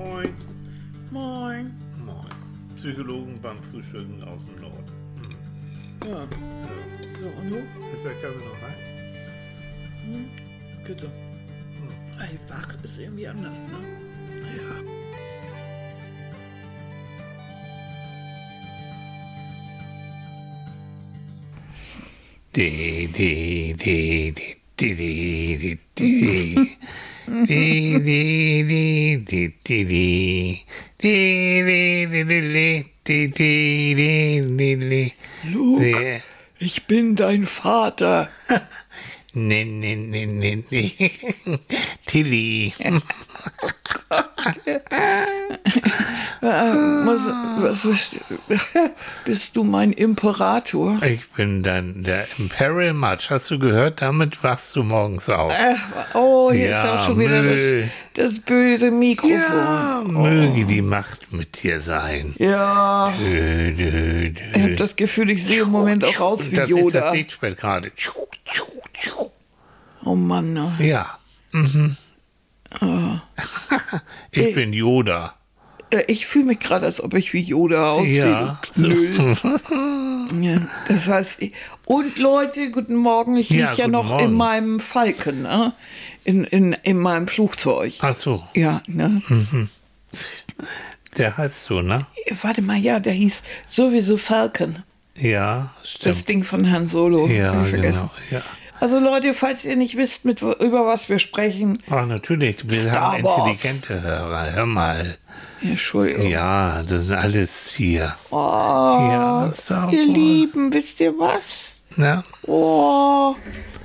Moin. Moin. Moin. Psychologen beim Frühstücken aus dem Norden. Hm. Ja, Ja. so, und du? Ist der Kaffee noch heiß? Bitte. Ey, wach ist irgendwie anders, ne? Ja. Die, die, die, die, die, die, die, die. Luke, ich bin dein Vater. Nee, nee, nee, nee, nee. Tilly. Was, was bist, bist du mein Imperator? Ich bin dann der Imperial March. Hast du gehört? Damit wachst du morgens auf. Äh, oh, hier ist Ja, auch schon wieder das, das böse Mikrofon. Ja, möge die Macht mit dir sein. Ja, Dö, dö, dö. ich habe das Gefühl, ich sehe im Moment auch aus wie das ist das Yoda. Lichtspiel gerade. Oh Mann? Ja. Mhm. Ah. ich bin Yoda. Äh, ich fühle mich gerade, als ob ich wie Yoda aussehe. Ja. Knüll. Ja, das heißt, und Leute, guten Morgen, ich Ja, liege ja noch Morgen. in meinem Falken, ne? in, in, in meinem Flugzeug. Ach so, Ja, ne? der heißt so, ne? Warte mal, ja, der hieß sowieso Falcon. Ja, Das stimmt. Ding von Han Solo. Ja, Hab ich vergessen. genau. Ja. Also Leute, falls ihr nicht wisst, mit, über was wir sprechen, Ach, natürlich. Wir Star haben Wars. intelligente Hörer. Hör mal. Entschuldigung. Ja, das sind alles hier. Oh, Ja, ihr Wars. Lieben, wisst ihr was? Ne? Oh,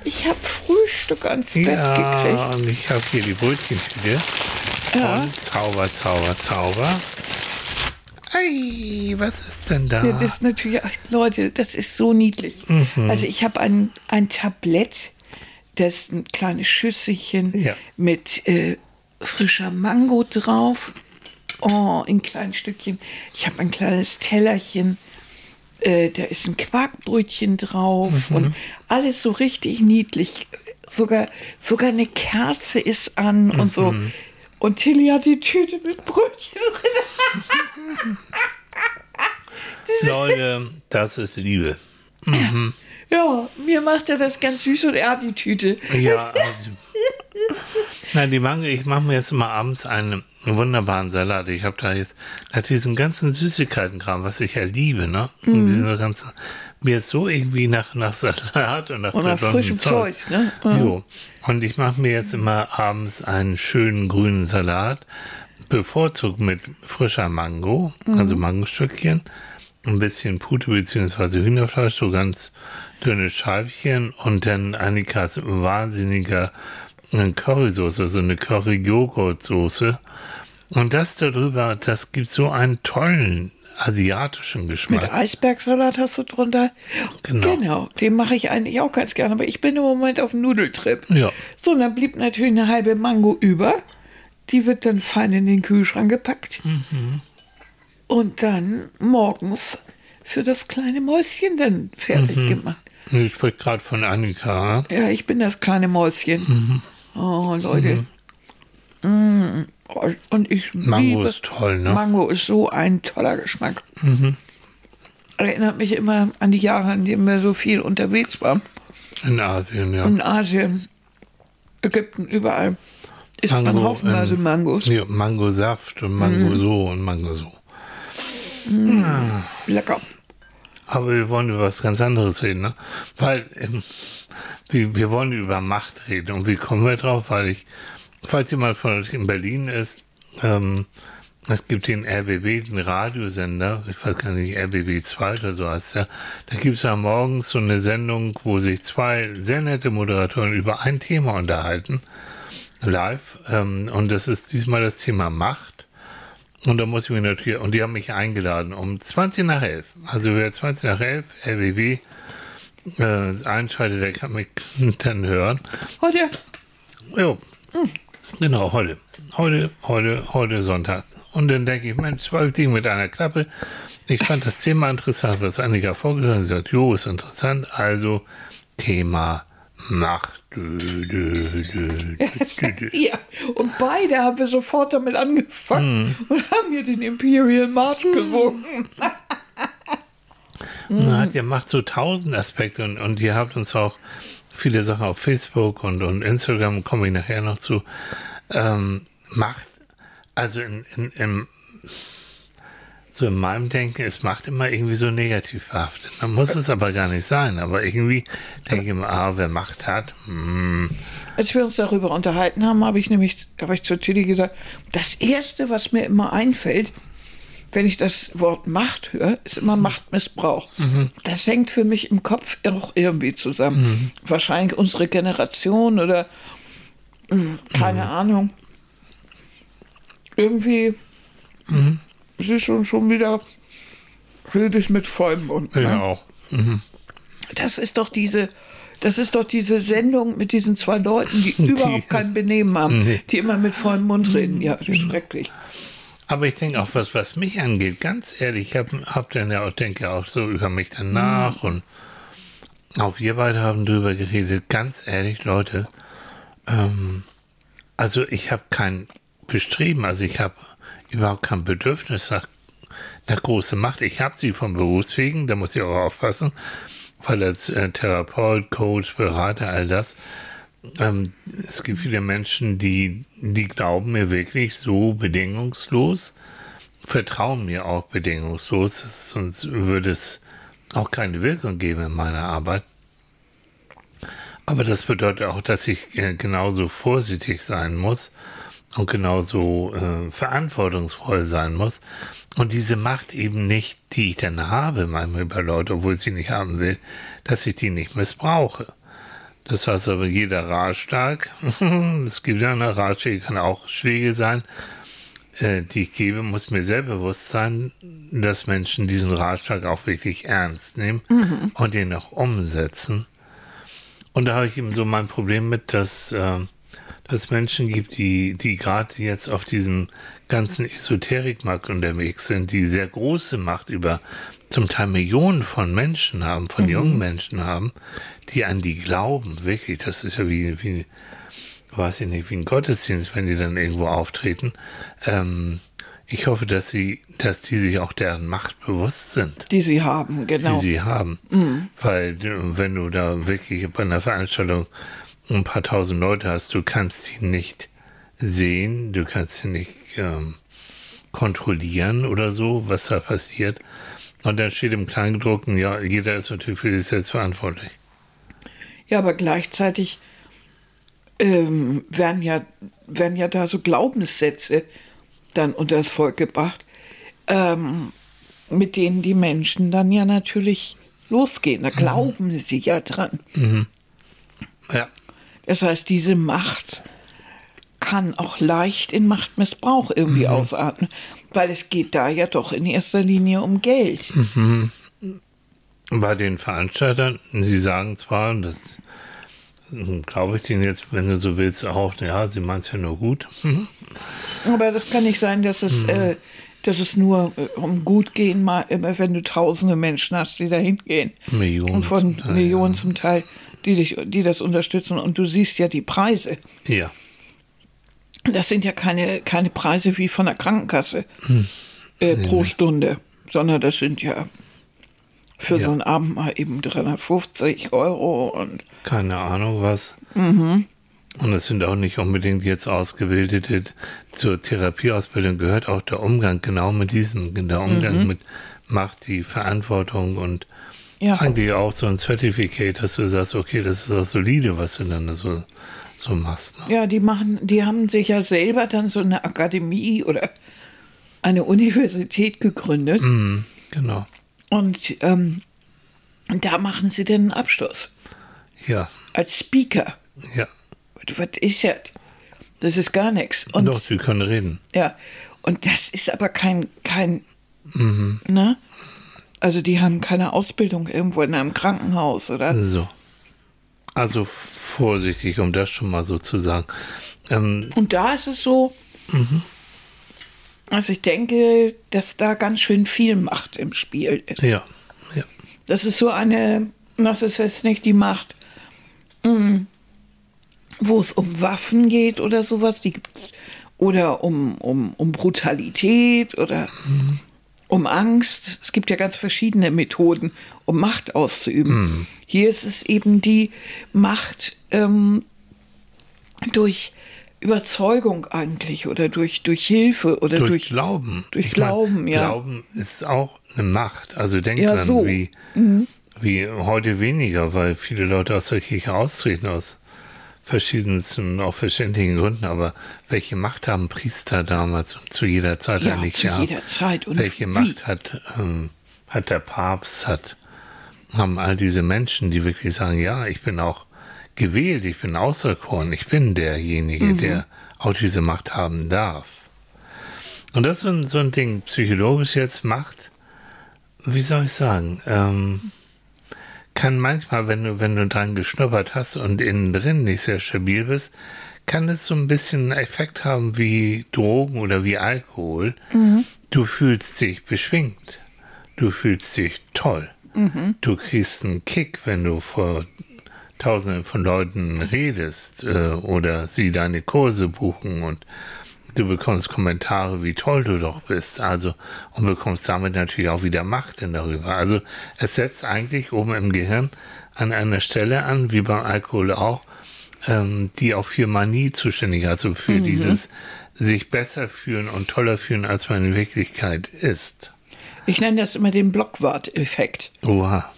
ich habe Frühstück ans Bett Ja, gekriegt. und ich habe hier die Brötchentüte. Ja. Und Zauber, Zauber, Zauber. Ei, was ist denn da? Ja, das ist natürlich, ach, Leute, das ist so niedlich. Mhm. Also ich habe ein, ein Tablett, das ist ein kleines Schüsselchen Ja. mit äh, frischer Mango drauf. Oh, in kleinen Stückchen. Ich habe ein kleines Tellerchen, äh, da ist ein Quarkbrötchen drauf Mhm. und alles so richtig niedlich. Sogar, sogar eine Kerze ist an und so. Mhm. Und Tilly hat die Tüte mit Brötchen drin. Leute, das ist Liebe. Ja, mir macht er das ganz süß und er hat die Tüte. Ja, also. Nein, die Mango, ich mache mir jetzt immer abends einen wunderbaren Salat. Ich habe da jetzt nach diesen ganzen Süßigkeitenkram, was ich ja liebe, ne? Mhm. Und diesen ganzen, mir jetzt so irgendwie nach, nach Salat und nach, Und nach frischem Zeug, ne? Jo. Und ich mache mir jetzt immer abends einen schönen grünen Salat, bevorzugt mit frischer Mango, Mhm. also Mangostückchen, ein bisschen Pute bzw. Hühnerfleisch, so ganz dünne Scheibchen und dann Annikas wahnsinniger äh, Currysoße, so eine Curry-Joghurt-Soße. Und das darüber, das gibt so einen tollen asiatischen Mit Geschmack. Eisbergsalat hast du drunter? Genau. Genau, den mache ich eigentlich auch ganz gerne, aber ich bin im Moment auf Nudeltrip. Ja. So, und dann blieb natürlich eine halbe Mango über. Die wird dann fein in den Kühlschrank gepackt. Mhm. Und dann morgens für das kleine Mäuschen dann fertig Mhm. gemacht. Ich spreche gerade von Annika. Ja, ich bin das kleine Mäuschen. Mhm. Oh, Leute. Mm, oh, Und ich Mango liebe, ist toll, ne? Mhm. Mango ist so ein toller Geschmack. Erinnert mich immer an die Jahre, in denen wir so viel unterwegs waren. In Asien, ja. In Asien, Ägypten, überall. Isst man haufenweise ähm, Mangos. Ja, Mangosaft und Mango Mhm. so und Mango so. Lecker. Aber wir wollen über was ganz anderes reden, ne? Weil ähm, wir, wir wollen über Macht reden. Und wie kommen wir drauf? Weil ich, falls jemand von euch in Berlin ist, ähm, es gibt den RBB, den Radiosender, ich weiß gar nicht, RBB 2 oder so heißt der. Da gibt es ja morgens so eine Sendung, wo sich zwei sehr nette Moderatoren über ein Thema unterhalten, live. Ähm, und das ist diesmal das Thema Macht. Und da muss ich mich natürlich, und die haben mich eingeladen um 20 nach 11. Also wer 20 nach 11 RBB äh, einschaltet, der kann mich dann hören. Heute, Jo, genau, heute. Heute, heute, heute Sonntag. Und dann denke ich, Mensch, zwölf Dinge mit einer Klappe. Ich fand das Thema interessant, was Annika vorgeschlagen hat. Sie sagt, jo, ist interessant. Also Thema Macht. Ja, und beide haben wir sofort damit angefangen und haben hier den Imperial March gesungen. Na, Hat ja Macht so tausend Aspekte und, und ihr habt uns auch viele Sachen auf Facebook und, und Instagram, komme ich nachher noch zu, ähm, Macht, also in, in, im, so in meinem Denken ist Macht immer irgendwie so negativ behaftet. Man muss es aber gar nicht sein, aber irgendwie denke ich immer, ah, wer Macht hat, hm, Als wir uns darüber unterhalten haben, habe ich nämlich, habe ich zu Tilly gesagt, das Erste, was mir immer einfällt, wenn ich das Wort Macht höre, ist immer Machtmissbrauch. Das hängt für mich im Kopf auch irgendwie zusammen. Wahrscheinlich unsere Generation oder mh, keine Ahnung. Irgendwie es ist schon, schon wieder rede ich mit vollem Mund. ne? ja auch. Das ist doch diese, das ist doch diese Sendung mit diesen zwei Leuten, die, überhaupt kein Benehmen haben, Nee. die immer mit vollem Mund reden. Ja, ist schrecklich. Aber ich denke auch, was, was mich angeht, ganz ehrlich, ich habe hab dann ja auch, denke auch so über mich danach und auch wir beide haben drüber geredet. Ganz ehrlich, Leute, ähm, also ich habe kein Bestreben, also ich habe überhaupt kein Bedürfnis nach, nach großer Macht. Ich habe sie vom Berufswegen, da muss ich auch aufpassen, weil als äh, Therapeut, Coach, Berater, all das, ähm, es gibt viele Menschen, die, die glauben mir wirklich so bedingungslos, vertrauen mir auch bedingungslos, sonst würde es auch keine Wirkung geben in meiner Arbeit. Aber das bedeutet auch, dass ich äh, genauso vorsichtig sein muss und genauso äh, verantwortungsvoll sein muss. Und diese Macht eben nicht, die ich dann habe, manchmal bei Leuten, obwohl ich sie nicht haben will, dass ich die nicht missbrauche. Das heißt aber, jeder Ratschlag, es gibt ja eine Ratschläge, kann auch Schläge sein, äh, die ich gebe, muss mir sehr bewusst sein, dass Menschen diesen Ratschlag auch wirklich ernst nehmen und den auch umsetzen. Und da habe ich eben so mein Problem mit, dass äh, es Menschen gibt, die, die gerade jetzt auf diesem ganzen Esoterikmarkt unterwegs sind, die sehr große Macht über zum Teil Millionen von Menschen haben, von jungen Menschen haben, die an die glauben, wirklich. Das ist ja wie, wie weiß ich nicht, wie ein Gottesdienst, wenn die dann irgendwo auftreten. Ähm, ich hoffe, dass sie, dass die sich auch deren Macht bewusst sind Die sie haben, genau. die sie haben. Weil äh, wenn du da wirklich bei einer Veranstaltung ein paar tausend Leute hast, du kannst sie nicht sehen, du kannst sie nicht ähm, kontrollieren oder so, was da passiert. Und dann steht im Kleingedruckten, ja, jeder ist natürlich für sich selbst verantwortlich. Ja, aber gleichzeitig ähm, werden, ja, werden ja da so Glaubenssätze dann unter das Volk gebracht, ähm, mit denen die Menschen dann ja natürlich losgehen. Da glauben sie ja dran. Ja, Das heißt, diese Macht kann auch leicht in Machtmissbrauch irgendwie ausarten, weil es geht da ja doch in erster Linie um Geld. bei den Veranstaltern, sie sagen zwar, das glaube ich denen jetzt, wenn du so willst, auch, ja, sie meint es ja nur gut. Aber das kann nicht sein, dass es, äh, dass es nur äh, um Gutgehen mal immer, wenn du tausende Menschen hast, die da hingehen. Millionen Und von zum Teil, Millionen ja. zum Teil, die, dich, die das unterstützen. Und du siehst ja die Preise. Ja, Das sind ja keine, keine Preise wie von der Krankenkasse Hm. äh, pro Stunde, sondern das sind ja für Ja. so einen Abend mal eben 350 Euro und keine Ahnung was. Mhm. Und es sind auch nicht unbedingt jetzt ausgebildete. Zur Therapieausbildung gehört auch der Umgang genau mit diesem, der Umgang Mhm. mit Macht, die Verantwortung und Ja. eigentlich auch so ein Certificate, dass du sagst, okay, das ist auch solide, was du dann so, so machst. Ne? Ja, die machen, die haben sich ja selber dann so eine Akademie oder eine Universität gegründet Mhm, genau. und ähm, da machen sie dann einen Abschluss Ja, als Speaker. ja. Was ist das? Das ist gar nichts. Und Doch, sie können reden. ja, und das ist aber kein kein, Mhm. ne? Also die haben keine Ausbildung irgendwo in einem Krankenhaus oder So. Also vorsichtig, um das schon mal so zu sagen. Ähm, Und da ist es so, also ich denke, dass da ganz schön viel Macht im Spiel ist. ja, ja. Das ist so eine, das ist jetzt nicht die Macht, wo es um Waffen geht oder sowas, die gibt's, oder um, um, um Brutalität oder um Angst. Es gibt ja ganz verschiedene Methoden, um Macht auszuüben. Hier ist es eben die Macht ähm, durch Überzeugung eigentlich oder durch, durch Hilfe oder Durch, durch, Glauben. durch Ich Glauben, ja. Glauben ist auch eine Macht. Also denk Ja, dran, so. Mhm. wie, wie heute weniger, weil viele Leute aus der Kirche austreten aus verschiedensten, auch verständlichen Gründen. Aber welche Macht haben Priester damals und zu jeder Zeit ja, eigentlich zu jeder Zeit. Und welche wie? Macht hat, ähm, hat der Papst, hat, haben all diese Menschen, die wirklich sagen, ja, ich bin auch gewählt, ich bin auserkoren, ich bin derjenige, Mhm. der auch diese Macht haben darf. Und das ist so ein, so ein Ding, psychologisch jetzt Macht, wie soll ich sagen, ähm, kann manchmal, wenn du, wenn du dran geschnuppert hast und innen drin nicht sehr stabil bist, kann es so ein bisschen einen Effekt haben wie Drogen oder wie Alkohol. Du fühlst dich beschwingt. Du fühlst dich toll. Du kriegst einen Kick, wenn du vor Tausenden von Leuten redest äh, oder sie deine Kurse buchen und du bekommst Kommentare, wie toll du doch bist. Also und bekommst damit natürlich auch wieder Macht denn darüber. Also es setzt eigentlich oben im Gehirn an einer Stelle an, wie beim Alkohol auch, ähm, die auch für Manie zuständig ist, also für dieses sich besser fühlen und toller fühlen, als man in Wirklichkeit ist. Ich nenne das immer den Blockwart-Effekt. Oha.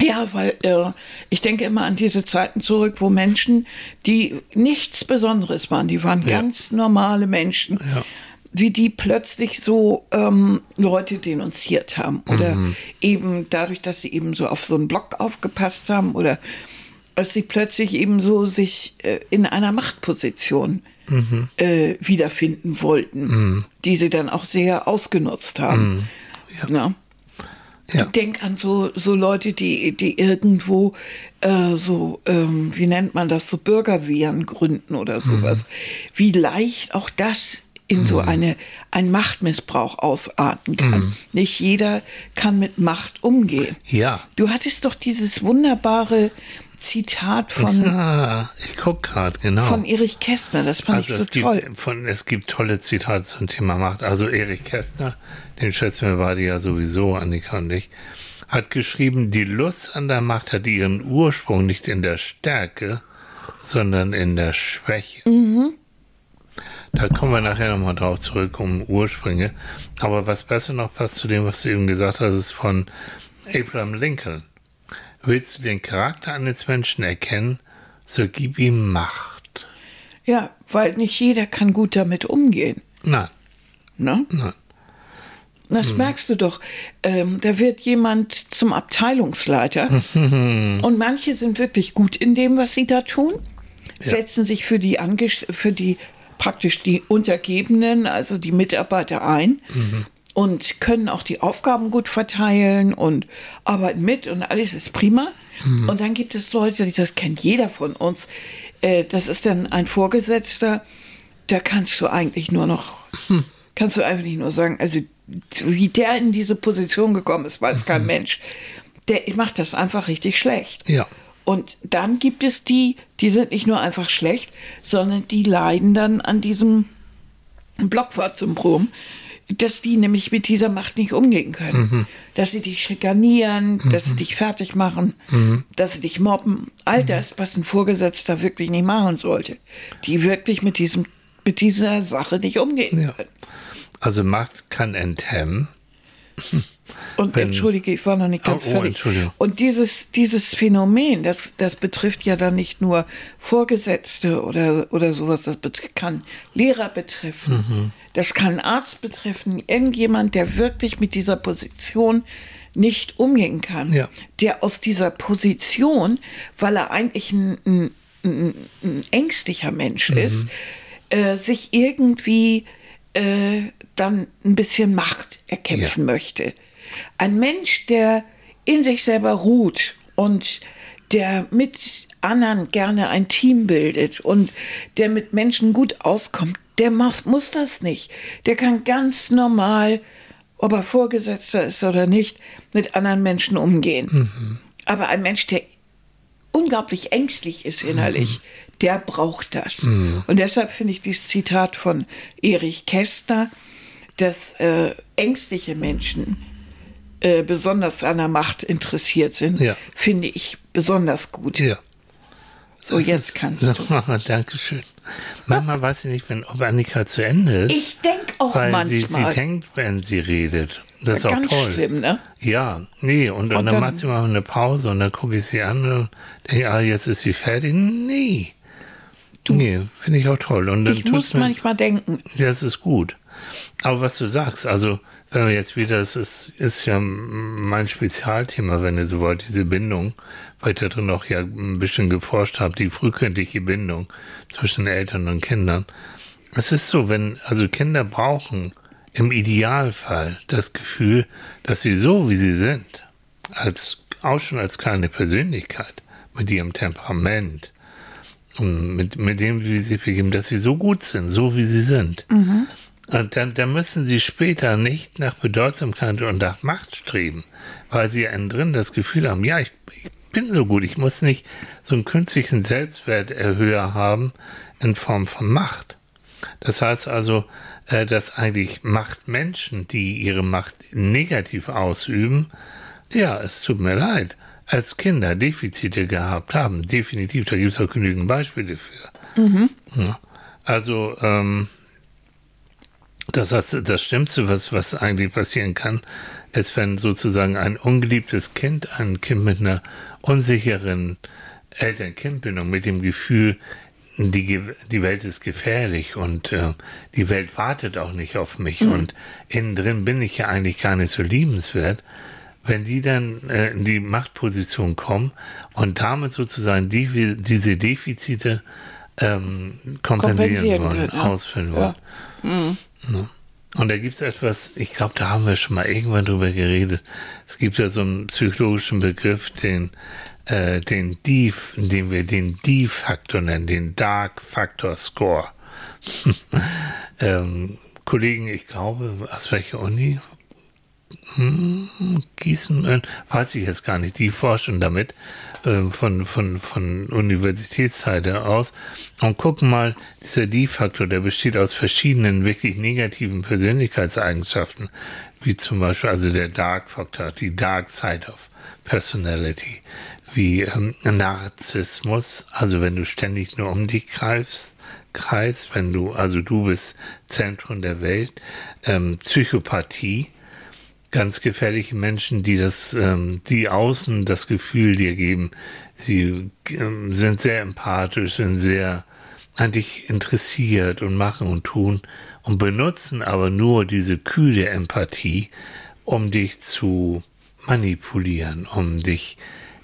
Ja, weil äh, ich denke immer an diese Zeiten zurück, wo Menschen, die nichts Besonderes waren, die waren Ja. ganz normale Menschen, Ja. wie die plötzlich so ähm, Leute denunziert haben oder Mhm. eben dadurch, dass sie eben so auf so einen Block aufgepasst haben oder dass sie plötzlich eben so sich äh, in einer Machtposition Mhm. äh, wiederfinden wollten, die sie dann auch sehr ausgenutzt haben. Ja. Mhm. Ja. Denk an so, so Leute, die, die irgendwo äh, so, ähm, wie nennt man das, so Bürgerwehren gründen oder sowas. Wie leicht auch das in so eine, ein Machtmissbrauch ausarten kann. Nicht jeder kann mit Macht umgehen. Ja. Du hattest doch dieses wunderbare Zitat von, Ah, ich guck gerade, genau. von Erich Kästner, das fand Also ich so es, toll. gibt von, es gibt tolle Zitate zum Thema Macht. Also Erich Kästner, den schätzen wir beide ja sowieso, Annika und ich, hat geschrieben, die Lust an der Macht hat ihren Ursprung nicht in der Stärke, sondern in der Schwäche. Mhm. Da kommen wir nachher nochmal drauf zurück, um Ursprünge. Aber was besser noch passt zu dem, was du eben gesagt hast, ist von Abraham Lincoln. Willst du den Charakter eines Menschen erkennen, so gib ihm Macht. Ja, weil nicht jeder kann gut damit umgehen. Nein, Ne? nein. Das merkst du doch. Ähm, da wird jemand zum Abteilungsleiter und manche sind wirklich gut in dem, was sie da tun, setzen sich für die, Angest für die praktisch die Untergebenen, also die Mitarbeiter ein und können auch die Aufgaben gut verteilen und arbeiten mit und alles ist prima. Und dann gibt es Leute, das kennt jeder von uns, äh, das ist dann ein Vorgesetzter, da kannst du eigentlich nur noch, kannst du einfach nicht nur sagen, also wie der in diese Position gekommen ist, weiß kein Mensch. Der macht das einfach richtig schlecht. Ja. Und dann gibt es die, die sind nicht nur einfach schlecht, sondern die leiden dann an diesem Blockwortsyndrom, dass die nämlich mit dieser Macht nicht umgehen können. Dass sie dich schikanieren, dass sie dich fertig machen, dass sie dich mobben. All das, was ein Vorgesetzter wirklich nicht machen sollte. Die wirklich mit, diesem, mit dieser Sache nicht umgehen Ja. können. Also Macht kann enthemmen. Und Wenn- entschuldige, ich war noch nicht ganz Oh, oh, fertig. Und dieses, dieses Phänomen, das, das betrifft ja dann nicht nur Vorgesetzte oder, oder sowas, das kann Lehrer betreffen, Mhm. das kann Arzt betreffen, irgendjemand, der wirklich mit dieser Position nicht umgehen kann, Ja. der aus dieser Position, weil er eigentlich ein, ein, ein, ein ängstlicher Mensch Mhm. ist, äh, sich irgendwie äh, dann ein bisschen Macht erkämpfen möchte. Ein Mensch, der in sich selber ruht und der mit anderen gerne ein Team bildet und der mit Menschen gut auskommt, der macht, muss das nicht. Der kann ganz normal, ob er Vorgesetzter ist oder nicht, mit anderen Menschen umgehen. Aber ein Mensch, der unglaublich ängstlich ist innerlich, der braucht das. Und deshalb finde ich dieses Zitat von Erich Kästner, dass äh, ängstliche Menschen äh, besonders an der Macht interessiert sind, Ja. finde ich besonders gut. Ja. So, Das jetzt ist- kannst du. Dankeschön. Manchmal weiß ich nicht, wenn, ob Annika zu Ende ist. Ich denke auch weil sie, sie manchmal. denkt, wenn sie redet. Das ist auch Ganz toll. schlimm, ne? Ja, nee, und, und, Und dann, dann- macht sie mal eine Pause und dann gucke ich sie an und denke, ah, jetzt ist sie fertig. Nee. nee, finde ich auch toll. Und dann Ich muss manchmal denken, das ist gut. Aber was du sagst, also wir jetzt wieder, das ist, ist ja mein Spezialthema, wenn ihr so wollt, diese Bindung, weil ich da drin auch ja ein bisschen geforscht habe, die frühkindliche Bindung zwischen Eltern und Kindern. Es ist so, wenn, also Kinder brauchen im Idealfall das Gefühl, dass sie so, wie sie sind, als, auch schon als kleine Persönlichkeit, mit ihrem Temperament, mit, mit dem, wie sie begeben, dass sie so gut sind, so wie sie sind. Und dann, dann müssen sie später nicht nach Bedeutsamkeit und nach Macht streben, weil sie innen drin das Gefühl haben, ja, ich, ich bin so gut, ich muss nicht so einen künstlichen Selbstwerterhöher haben in Form von Macht. Das heißt also, äh, dass eigentlich Machtmenschen, die ihre Macht negativ ausüben, ja, es tut mir leid, als Kinder Defizite gehabt haben. Definitiv, da gibt es auch genügend Beispiele für. Ja. Also, ähm, das, heißt, das Schlimmste, was, was eigentlich passieren kann, ist, wenn sozusagen ein ungeliebtes Kind, ein Kind mit einer unsicheren Eltern-Kind-Bindung, mit dem Gefühl, die, die Welt ist gefährlich und äh, die Welt wartet auch nicht auf mich und innen drin bin ich ja eigentlich gar nicht so liebenswert, wenn die dann äh, in die Machtposition kommen und damit sozusagen die, diese Defizite ähm, kompensieren, Kompensieren wollen, können, ja. ausfüllen wollen. Ja. Ne? Und da gibt es etwas, ich glaube, da haben wir schon mal irgendwann drüber geredet. Es gibt ja so einen psychologischen Begriff, den, äh, den D, den wir den D-Faktor nennen, den Dark Factor Score. ähm, Kollegen, ich glaube, aus welcher Uni? Hm, Gießen, äh, weiß ich jetzt gar nicht. Die forschen damit ähm, von, von, von Universitätsseite aus und gucken mal, dieser D-Faktor, der besteht aus verschiedenen wirklich negativen Persönlichkeitseigenschaften, wie zum Beispiel also der Dark-Faktor, die Dark Side of Personality, wie ähm, Narzissmus, also wenn du ständig nur um dich greifst, kreist, wenn du, also du bist Zentrum der Welt, ähm, Psychopathie, ganz gefährliche Menschen, die das, ähm, die außen das Gefühl dir geben, sie ähm, sind sehr empathisch, sind sehr eigentlich interessiert und machen und tun und benutzen aber nur diese kühle Empathie, um dich zu manipulieren, um dich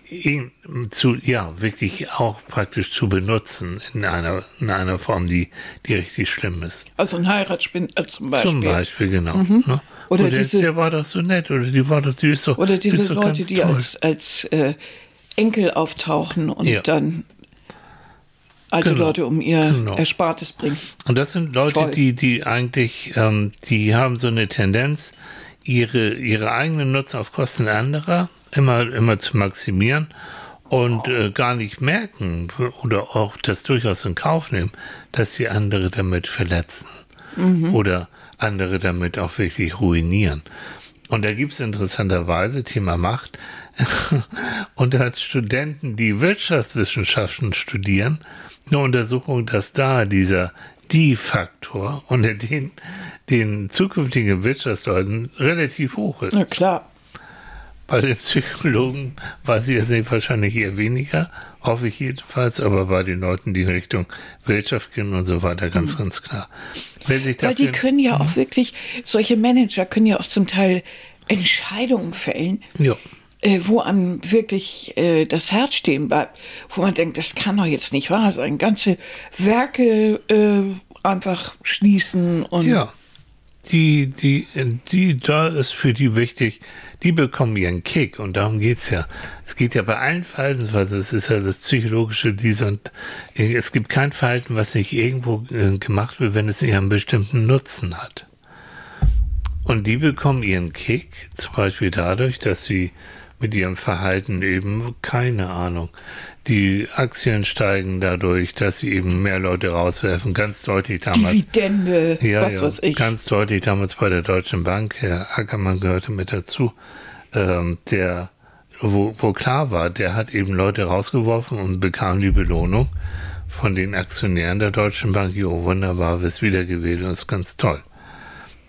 in, zu, ja, wirklich auch praktisch zu benutzen in einer, in einer Form, die, die richtig schlimm ist. Also ein Heiratsspinner zum Beispiel. Zum Beispiel, genau. Ne? Oder und der, diese- der war doch so nett, oder die war doch, die ist doch, Oder diese doch Leute, die toll. als, als äh, Enkel auftauchen und Ja. dann alte Genau. Leute um ihr Genau. Erspartes bringen. Und das sind Leute, Toll. die, die eigentlich, ähm, die haben so eine Tendenz, ihre, ihre eigenen Nutzen auf Kosten anderer immer, immer zu maximieren und äh, gar nicht merken oder auch das durchaus in Kauf nehmen, dass sie andere damit verletzen oder andere damit auch wirklich ruinieren. Und da gibt es interessanterweise Thema Macht unter Studenten, die Wirtschaftswissenschaften studieren, eine Untersuchung, dass da dieser Die-Faktor unter den, den zukünftigen Wirtschaftsleuten relativ hoch ist. Na klar. Bei den Psychologen war sie jetzt nicht wahrscheinlich eher weniger, hoffe ich jedenfalls, aber bei den Leuten, die in Richtung Wirtschaft gehen und so weiter, ganz, ganz klar. Wer sich Weil die können ja auch wirklich, solche Manager können ja auch zum Teil Entscheidungen fällen, ja, äh, wo einem wirklich äh, das Herz stehen bleibt, wo man denkt, das kann doch jetzt nicht wahr sein. Ganze Werke äh, einfach schließen und ja. Die, die, die, da ist für die wichtig, die bekommen ihren Kick und darum geht's ja. Es geht ja bei allen Verhaltensweisen, das ist ja das psychologische, dies und es gibt kein Verhalten, was nicht irgendwo äh, gemacht wird, wenn es nicht einen bestimmten Nutzen hat. Und die bekommen ihren Kick zum Beispiel dadurch, dass sie mit ihrem Verhalten eben, keine Ahnung, Die Aktien steigen dadurch, dass sie eben mehr Leute rauswerfen. Ganz deutlich damals. Dividende, Ja, was ja, weiß ich. ganz deutlich damals bei der Deutschen Bank. Herr Ackermann gehörte mit dazu. Ähm, der, wo, wo klar war, der hat eben Leute rausgeworfen und bekam die Belohnung von den Aktionären der Deutschen Bank. Jo, wunderbar, wirst wiedergewählt und ist ganz toll.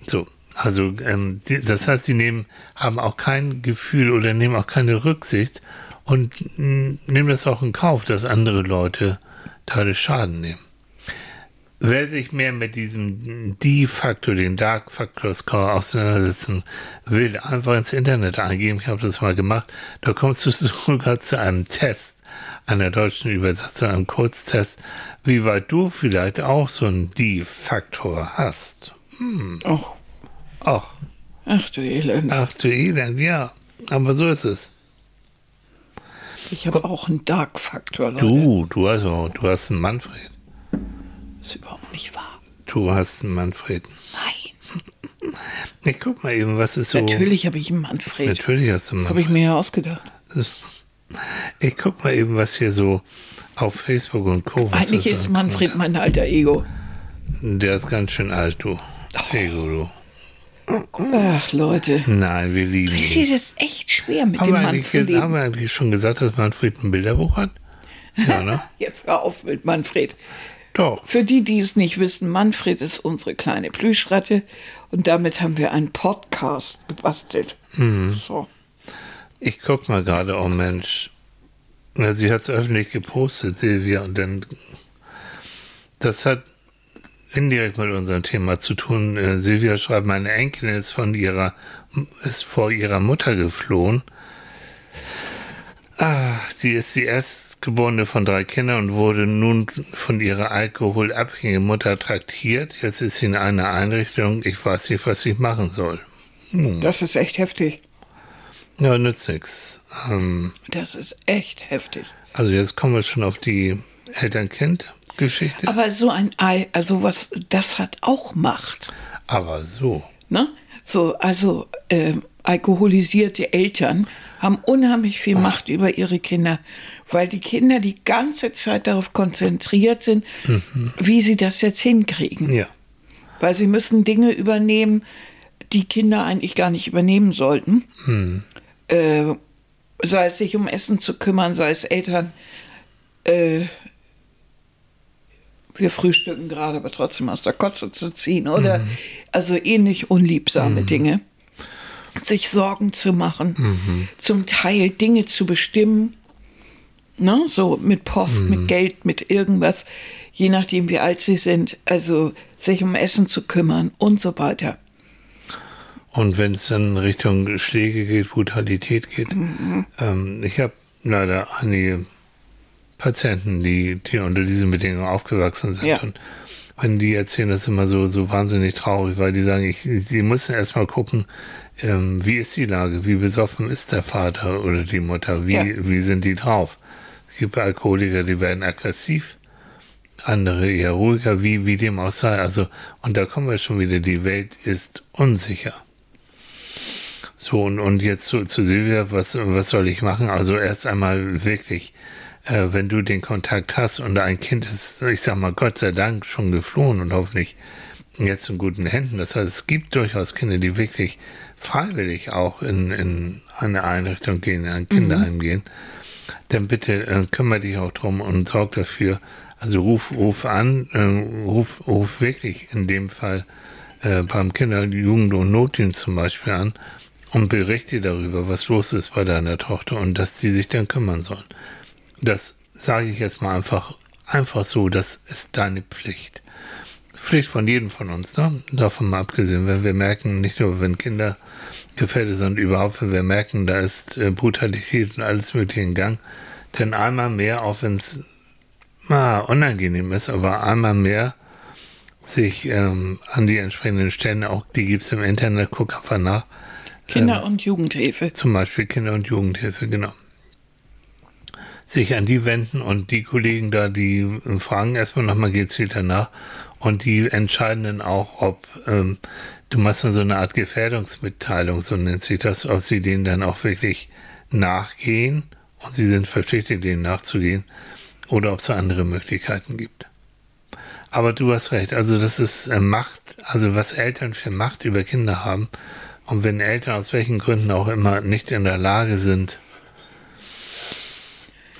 So, also ähm, die, das heißt, sie nehmen, haben auch kein Gefühl oder nehmen auch keine Rücksicht und mh, nehmen das auch in Kauf, dass andere Leute dadurch Schaden nehmen. Wer sich mehr mit diesem D-Faktor, den Dark Factor Score auseinandersetzen will, einfach ins Internet eingeben. Ich habe das mal gemacht. Da kommst du sogar zu einem Test, einer deutschen Übersetzung, einem Kurztest, wie weit du vielleicht auch so einen D-Faktor hast. Ach, Ach, ach du Elend. ach du Elend, ja. Aber so ist es. Ich habe auch einen Dark-Faktor. Du, du hast auch, du hast einen Manfred. Das ist überhaupt nicht wahr. Du hast einen Manfred. Nein. Ich guck mal eben, was ist so. Natürlich habe ich einen Manfred. Natürlich hast du einen Habe Manfred. ich mir ja ausgedacht. Ich guck mal eben, was hier so auf Facebook und Co. Eigentlich ist so- Manfred mein alter Ego. Der ist ganz schön alt, du. Ego, du. Ach, Leute. Nein, wir lieben Wisst ihn. ihr, das ist echt schwer, mit Haben dem Mann zu jetzt- haben leben. wir eigentlich schon gesagt, dass Manfred ein Bilderbuch hat? Ja, ne? Jetzt hör auf mit Manfred. Doch. Für die, die es nicht wissen, Manfred ist unsere kleine Plüschratte und damit haben wir einen Podcast gebastelt. Mhm. So. Ich guck mal gerade, oh Mensch. Sie hat es öffentlich gepostet, Silvia, und dann. Das hat indirekt mit unserem Thema zu tun. Äh, Silvia schreibt, meine Enkelin ist von ihrer, ist vor ihrer Mutter geflohen. Ah, sie ist die Erstgeborene von drei Kindern und wurde nun von ihrer alkoholabhängigen Mutter traktiert. Jetzt ist sie in einer Einrichtung. Ich weiß nicht, was ich machen soll. Das ist echt heftig. Ja, nützt nichts. Ähm, Das ist echt heftig. Also jetzt kommen wir schon auf die Eltern-Kind-Geschichte. Aber so ein Ei, also was, das hat auch Macht. Aber so. Ne? So, also ähm, alkoholisierte Eltern haben unheimlich viel Macht über ihre Kinder, weil die Kinder die ganze Zeit darauf konzentriert sind, wie sie das jetzt hinkriegen. Ja. Weil sie müssen Dinge übernehmen, die Kinder eigentlich gar nicht übernehmen sollten. Äh, sei es sich um Essen zu kümmern, sei es Eltern. Äh, wir frühstücken gerade, aber trotzdem aus der Kotze zu ziehen oder also ähnlich unliebsame Dinge. Sich Sorgen zu machen, zum Teil Dinge zu bestimmen, ne? so mit Post, mit Geld, mit irgendwas, je nachdem wie alt sie sind, also sich um Essen zu kümmern und so weiter. Und wenn es dann Richtung Schläge geht, Brutalität geht. Ähm, ich habe leider einige Patienten, die, die unter diesen Bedingungen aufgewachsen sind. Ja. Und wenn die erzählen, das ist immer so, so wahnsinnig traurig, weil die sagen, ich, sie müssen erstmal gucken, ähm, wie ist die Lage, wie besoffen ist der Vater oder die Mutter, wie, Ja. wie sind die drauf. Es gibt Alkoholiker, die werden aggressiv, andere eher ruhiger, wie, wie dem auch sei. Also, und da kommen wir schon wieder, die Welt ist unsicher. So, und, und jetzt zu, zu Silvia, was, was soll ich machen? Also erst einmal wirklich, äh, wenn du den Kontakt hast und ein Kind ist, ich sag mal, Gott sei Dank schon geflohen und hoffentlich jetzt in guten Händen. Das heißt, es gibt durchaus Kinder, die wirklich freiwillig auch in, in eine Einrichtung gehen, in ein Kinderheim gehen. Dann bitte äh, kümmere dich auch drum und sorg dafür. Also ruf, ruf an, äh, ruf, ruf wirklich in dem Fall äh, beim Kinder-, Jugend- und Notdienst zum Beispiel an und berichte darüber, was los ist bei deiner Tochter und dass die sich dann kümmern sollen. Das sage ich jetzt mal einfach, einfach so, das ist deine Pflicht. Pflicht von jedem von uns, ne? davon mal abgesehen, wenn wir merken, nicht nur wenn Kinder gefährdet sind, überhaupt, wenn wir merken, da ist äh, Brutalität und alles mögliche in Gang, denn einmal mehr, auch wenn es mal unangenehm ist, aber einmal mehr sich ähm, an die entsprechenden Stellen, auch die gibt es im Internet, guck einfach nach, Kinder- und Jugendhilfe. zum Beispiel Kinder- und Jugendhilfe, genau. Sich an die wenden und die Kollegen da, die fragen erstmal nochmal gezielt danach und die entscheiden dann auch, ob ähm, du machst dann so eine Art Gefährdungsmitteilung, so nennt sich das, ob sie denen dann auch wirklich nachgehen und sie sind verpflichtet, denen nachzugehen oder ob es andere Möglichkeiten gibt. Aber du hast recht, also das ist äh, Macht, also was Eltern für Macht über Kinder haben. Und wenn Eltern aus welchen Gründen auch immer nicht in der Lage sind,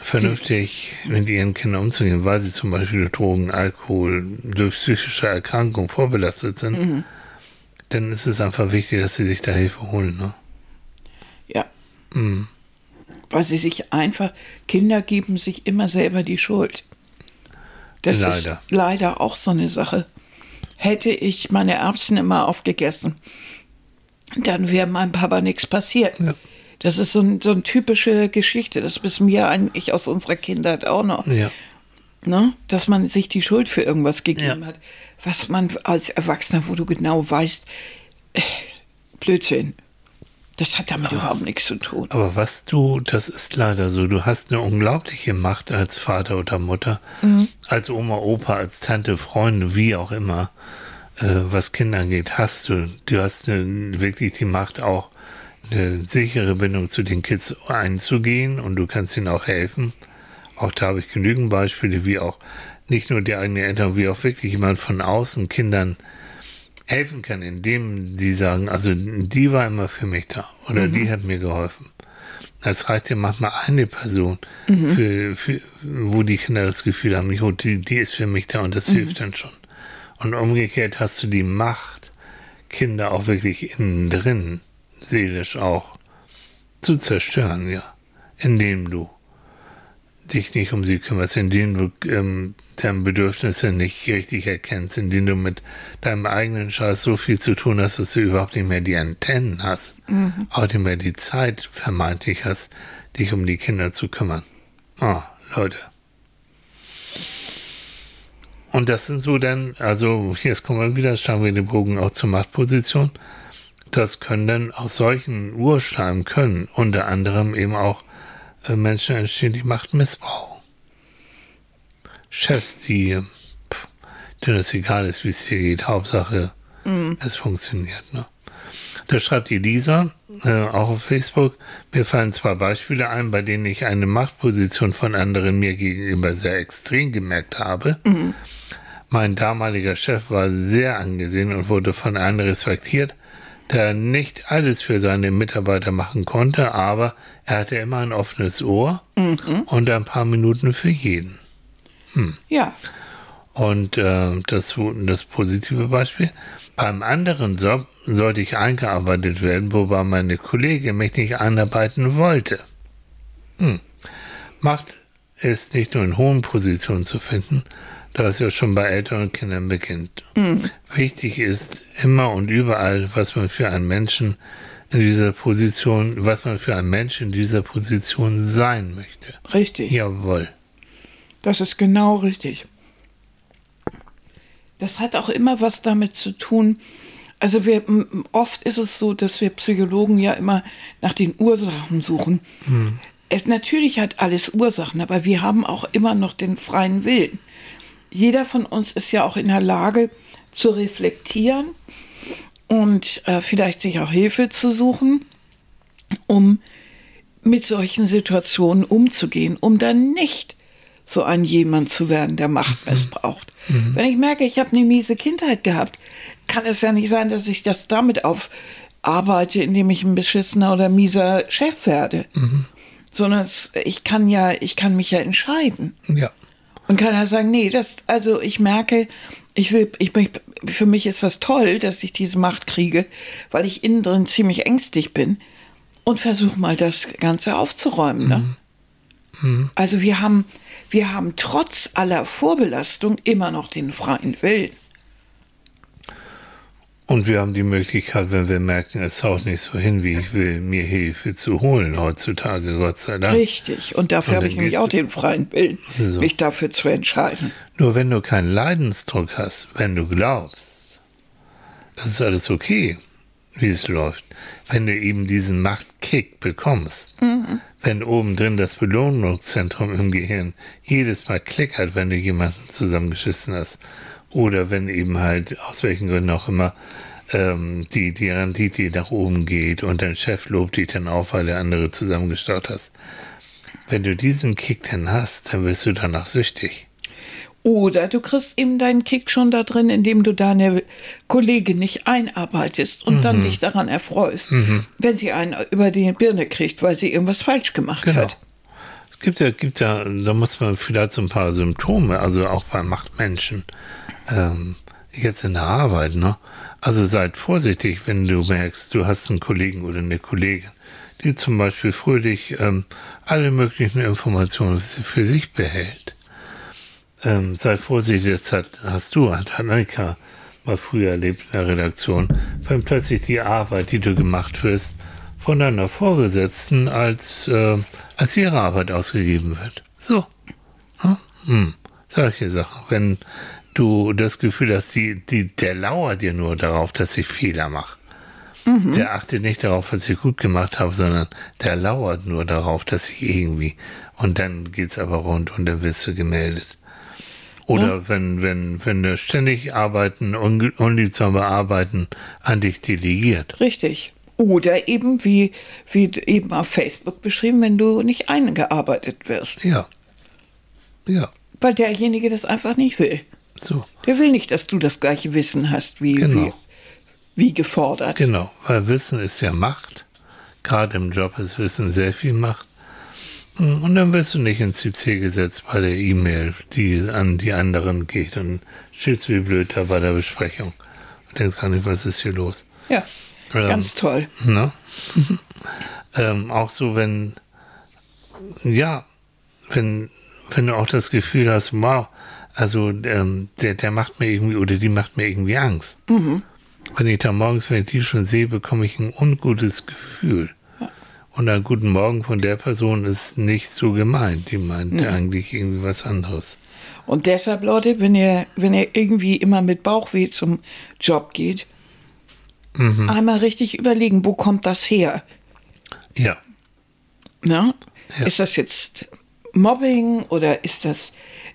vernünftig mit ihren Kindern umzugehen, weil sie zum Beispiel durch Drogen, Alkohol, durch psychische Erkrankungen vorbelastet sind, mhm. dann ist es einfach wichtig, dass sie sich da Hilfe holen. Ne? Ja. Mhm. Weil sie sich einfach, Kinder geben sich immer selber die Schuld. Das leider. ist leider auch so eine Sache. Hätte ich meine Erbsen immer aufgegessen, dann wäre meinem Papa nichts passiert. Ja. Das ist so, ein, so eine typische Geschichte. Das wissen wir eigentlich aus unserer Kindheit auch noch. Ja. Ne? Dass man sich die Schuld für irgendwas gegeben ja. hat. Was man als Erwachsener, wo du genau weißt, äh, Blödsinn. Das hat damit aber, überhaupt nichts zu tun. Aber was du, das ist leider so, du hast eine unglaubliche Macht als Vater oder Mutter, mhm. als Oma, Opa, als Tante, Freunde, wie auch immer, äh, was Kinder angeht, hast du. Du hast eine, wirklich die Macht auch, eine sichere Bindung zu den Kids einzugehen und du kannst ihnen auch helfen. Auch da habe ich genügend Beispiele, wie auch nicht nur die eigenen Eltern, wie auch wirklich jemand von außen Kindern helfen kann, indem die sagen, also die war immer für mich da oder mhm. die hat mir geholfen. Es reicht ja manchmal eine Person, mhm. für, für, wo die Kinder das Gefühl haben, die, die ist für mich da und das mhm. hilft dann schon. Und umgekehrt hast du die Macht, Kinder auch wirklich innen drin seelisch auch zu zerstören, ja, indem du dich nicht um sie kümmerst, indem du ähm, deren Bedürfnisse nicht richtig erkennst, indem du mit deinem eigenen Scheiß so viel zu tun hast, dass du überhaupt nicht mehr die Antennen hast, mhm. auch nicht mehr die Zeit vermeintlich hast, dich um die Kinder zu kümmern. Oh, Leute. Und das sind so dann, also jetzt kommen wir wieder, schauen wir den Bogen auch zur Machtposition. Das können dann aus solchen Urschleimen können unter anderem eben auch äh, Menschen entstehen, die Macht missbrauchen. Chefs, die, pff, denen es egal ist, wie es dir geht, Hauptsache, mhm. es funktioniert. Ne? Da schreibt Elisa, äh, auch auf Facebook, mir fallen zwei Beispiele ein, bei denen ich eine Machtposition von anderen mir gegenüber sehr extrem gemerkt habe. Mhm. Mein damaliger Chef war sehr angesehen und wurde von allen respektiert, der nicht alles für seine Mitarbeiter machen konnte, aber er hatte immer ein offenes Ohr mhm. und ein paar Minuten für jeden. Hm. Ja. Und äh, das, das positive Beispiel. Beim anderen Job sollte ich eingearbeitet werden, wobei meine Kollegin mich nicht einarbeiten wollte. Hm. Macht es nicht nur in hohen Positionen zu finden, da es ja schon bei älteren Kindern beginnt. Mhm. Wichtig ist immer und überall, was man für einen Menschen in dieser Position, was man für einen Menschen in dieser Position sein möchte. Richtig. Jawohl. Das ist genau richtig. Das hat auch immer was damit zu tun. Also wir, oft ist es so, dass wir Psychologen ja immer nach den Ursachen suchen. Hm. Es, natürlich hat alles Ursachen, aber wir haben auch immer noch den freien Willen jeder von uns ist ja auch in der Lage zu reflektieren und äh, vielleicht sich auch Hilfe zu suchen, um mit solchen Situationen umzugehen, um dann nicht so ein jemand zu werden, der Macht mhm. missbraucht. Mhm. Wenn ich merke, ich habe eine miese Kindheit gehabt, kann es ja nicht sein, dass ich das damit aufarbeite, indem ich ein beschissener oder mieser Chef werde. Mhm. Sondern es, ich kann ja, ich kann mich ja entscheiden. Ja. Und kann er sagen, nee, das, also ich merke, ich will, ich, für mich ist das toll, dass ich diese Macht kriege, weil ich innen drin ziemlich ängstlich bin und versuche mal das Ganze aufzuräumen. Ne? Mhm. Mhm. Also wir haben, wir haben trotz aller Vorbelastung immer noch den freien Willen. Und wir haben die Möglichkeit, wenn wir merken, es haut nicht so hin, wie ich will, mir Hilfe zu holen heutzutage, Gott sei Dank. Richtig. Und dafür habe ich nämlich auch den freien Willen, so. mich dafür zu entscheiden. Nur wenn du keinen Leidensdruck hast, wenn du glaubst, das ist alles okay, wie es läuft, wenn du eben diesen Machtkick bekommst, mhm. wenn oben drin das Belohnungszentrum im Gehirn jedes Mal klickert, wenn du jemanden zusammengeschissen hast oder wenn eben halt, aus welchen Gründen auch immer, ähm, die, die Rendite nach oben geht und dein Chef lobt dich dann auf, weil der andere zusammengestaut hast. wenn du diesen Kick dann hast, dann wirst du danach süchtig. Oder du kriegst eben deinen Kick schon da drin, indem du deine Kollegin nicht einarbeitest und Mhm. dann dich daran erfreust, wenn sie einen über die Birne kriegt, weil sie irgendwas falsch gemacht Genau. hat. Gibt ja, gibt ja, da muss man vielleicht so ein paar Symptome, also auch bei Machtmenschen, ähm, jetzt in der Arbeit, ne? Also seid vorsichtig, wenn du merkst, du hast einen Kollegen oder eine Kollegin, die zum Beispiel fröhlich ähm, alle möglichen Informationen für für sich behält. Ähm, sei vorsichtig, das hat, hast du, hat Annika mal früher erlebt in der Redaktion, wenn plötzlich die Arbeit, die du gemacht wirst, von deiner Vorgesetzten als, äh, als ihre Arbeit ausgegeben wird. So. Hm? Hm. Solche Sachen. Wenn du das Gefühl hast, die, die, der lauert dir nur darauf, dass ich Fehler mache. Der achtet nicht darauf, was ich gut gemacht habe, sondern der lauert nur darauf, dass ich irgendwie. Und dann geht's aber rund und dann wirst du gemeldet. Oder wenn, wenn, wenn du ständig arbeiten, un, unliebsame Arbeiten an dich delegiert. Richtig. Oder eben, wie, wie eben auf Facebook beschrieben, wenn du nicht eingearbeitet wirst. Ja. Ja. Weil derjenige das einfach nicht will. So. Der will nicht, dass du das gleiche Wissen hast, wie, Genau. wie, wie gefordert. Genau, weil Wissen ist ja Macht. Gerade im Job ist Wissen sehr viel Macht. Und dann wirst du nicht ins CC gesetzt bei der E-Mail, die an die anderen geht und stehst wie blöd da bei der Besprechung. Und denkst gar nicht, was ist hier los. Ja, Ähm, ganz toll. Ne? ähm, auch so, wenn, ja, wenn, wenn du auch das Gefühl hast, wow, also ähm, der, der macht mir irgendwie oder die macht mir irgendwie Angst. Wenn ich da morgens, wenn ich die schon sehe, bekomme ich ein ungutes Gefühl. Und ein guten Morgen von der Person ist nicht so gemeint. Die meint eigentlich irgendwie was anderes. Und deshalb, Leute, wenn ihr, wenn ihr irgendwie immer mit Bauchweh zum Job geht, Mhm. einmal richtig überlegen, wo kommt das her? Ja, Ne? Ja. Ist das jetzt Mobbing oder ist das,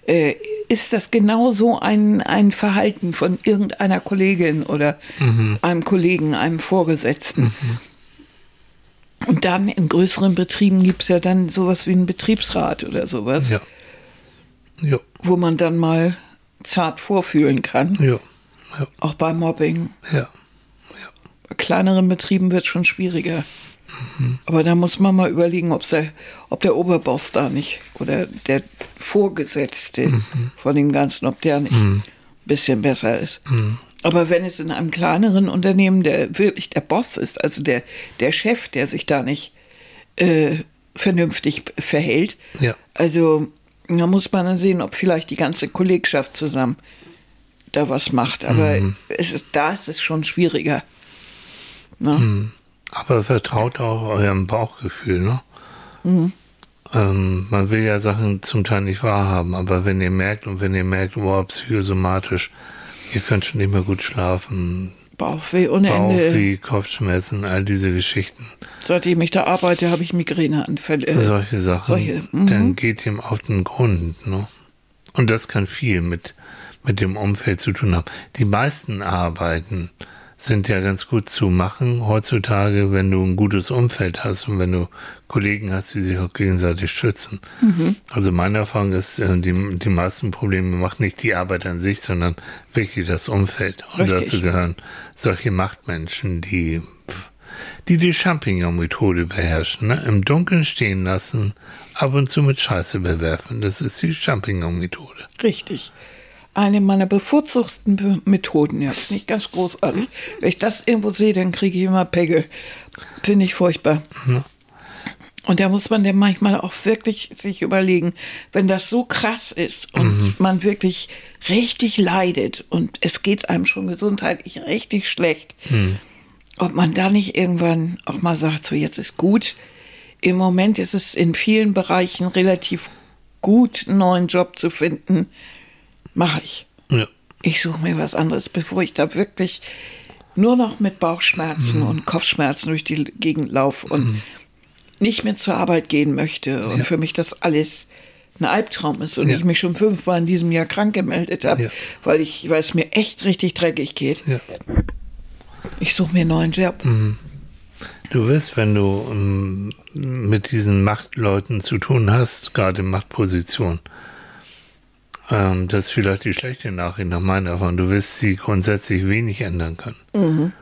äh, ist das genau so ein, ein Verhalten von irgendeiner Kollegin oder Mhm. einem Kollegen, einem Vorgesetzten? Und dann in größeren Betrieben gibt es ja dann sowas wie einen Betriebsrat oder sowas, ja. Ja, wo man dann mal zart vorfühlen kann, ja, ja, auch bei Mobbing. ja. Kleineren Betrieben wird es schon schwieriger. Aber da muss man mal überlegen, ob's der, ob der Oberboss da nicht oder der Vorgesetzte von dem Ganzen, ob der nicht ein bisschen besser ist. Aber wenn es in einem kleineren Unternehmen der wirklich der Boss ist, also der, der Chef, der sich da nicht äh, vernünftig verhält, Ja. also da muss man dann sehen, ob vielleicht die ganze Kollegschaft zusammen da was macht. Aber es ist, da ist es schon schwieriger. Ne? Aber vertraut auch eurem Bauchgefühl, ne? Ähm, man will ja Sachen zum Teil nicht wahrhaben, aber wenn ihr merkt und wenn ihr merkt, wow, psychosomatisch, ihr könnt schon nicht mehr gut schlafen, Bauchweh ohne Ende. Bauchweh, Kopfschmerzen, all diese Geschichten, Seitdem ich da arbeite, habe ich Migräneanfälle. Solche Sachen, solche, mhm. dann geht ihm auf den Grund, ne? Und das kann viel mit, mit dem Umfeld zu tun haben. Die meisten Arbeiten sind ja ganz gut zu machen heutzutage, wenn du ein gutes Umfeld hast und wenn du Kollegen hast, die sich auch gegenseitig schützen. Mhm. Also meine Erfahrung ist, äh, die, die meisten Probleme macht nicht die Arbeit an sich, sondern wirklich das Umfeld. Und Richtig. dazu gehören solche Machtmenschen, die die die Champignon-Methode beherrschen. Ne? Im Dunkeln stehen lassen, ab und zu mit Scheiße bewerfen. Das ist die Champignon-Methode. Richtig. Eine meiner bevorzugten Be- Methoden, ja, finde ich ganz großartig. Wenn ich das irgendwo sehe, dann kriege ich immer Pegel. Finde ich furchtbar. Und da muss man dann manchmal auch wirklich sich überlegen, wenn das so krass ist und man wirklich richtig leidet und es geht einem schon gesundheitlich richtig schlecht, ob man da nicht irgendwann auch mal sagt, so jetzt ist gut. Im Moment ist es in vielen Bereichen relativ gut, einen neuen Job zu finden. Mache ich. Ja. Ich suche mir was anderes, bevor ich da wirklich nur noch mit Bauchschmerzen und Kopfschmerzen durch die Gegend laufe und nicht mehr zur Arbeit gehen möchte und für mich das alles ein Albtraum ist und Ja. ich mich schon fünfmal in diesem Jahr krank gemeldet habe, Ja. weil ich, weil es mir echt richtig dreckig geht. Ja. Ich suche mir einen neuen Job. Du wirst, wenn du ähm, mit diesen Machtleuten zu tun hast, gerade in Machtposition, ähm, das ist vielleicht die schlechte Nachricht nach meiner Erfahrung, du wirst sie grundsätzlich wenig ändern können. Mhm.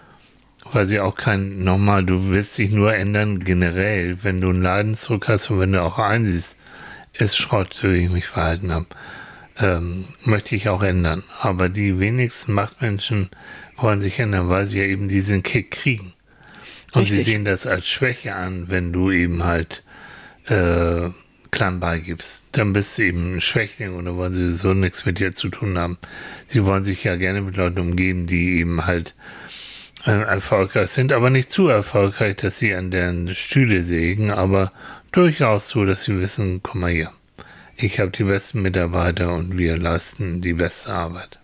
Weil sie auch kein, nochmal, du wirst dich nur ändern generell, wenn du einen Leidensdruck hast und wenn du auch einsiehst, ist Schrott, so wie ich mich verhalten habe, ähm, möchte ich auch ändern. Aber die wenigsten Machtmenschen wollen sich ändern, weil sie ja eben diesen Kick kriegen. Und sie Richtig. sehen das als Schwäche an, wenn du eben halt äh, klein beigibst. Dann bist du eben ein Schwächling und dann wollen sie so nichts mit dir zu tun haben. Sie wollen sich ja gerne mit Leuten umgeben, die eben halt äh, erfolgreich sind, aber nicht zu erfolgreich, dass sie an deren Stühle sägen, aber durchaus so, dass sie wissen, komm mal hier, ich habe die besten Mitarbeiter und wir leisten die beste Arbeit.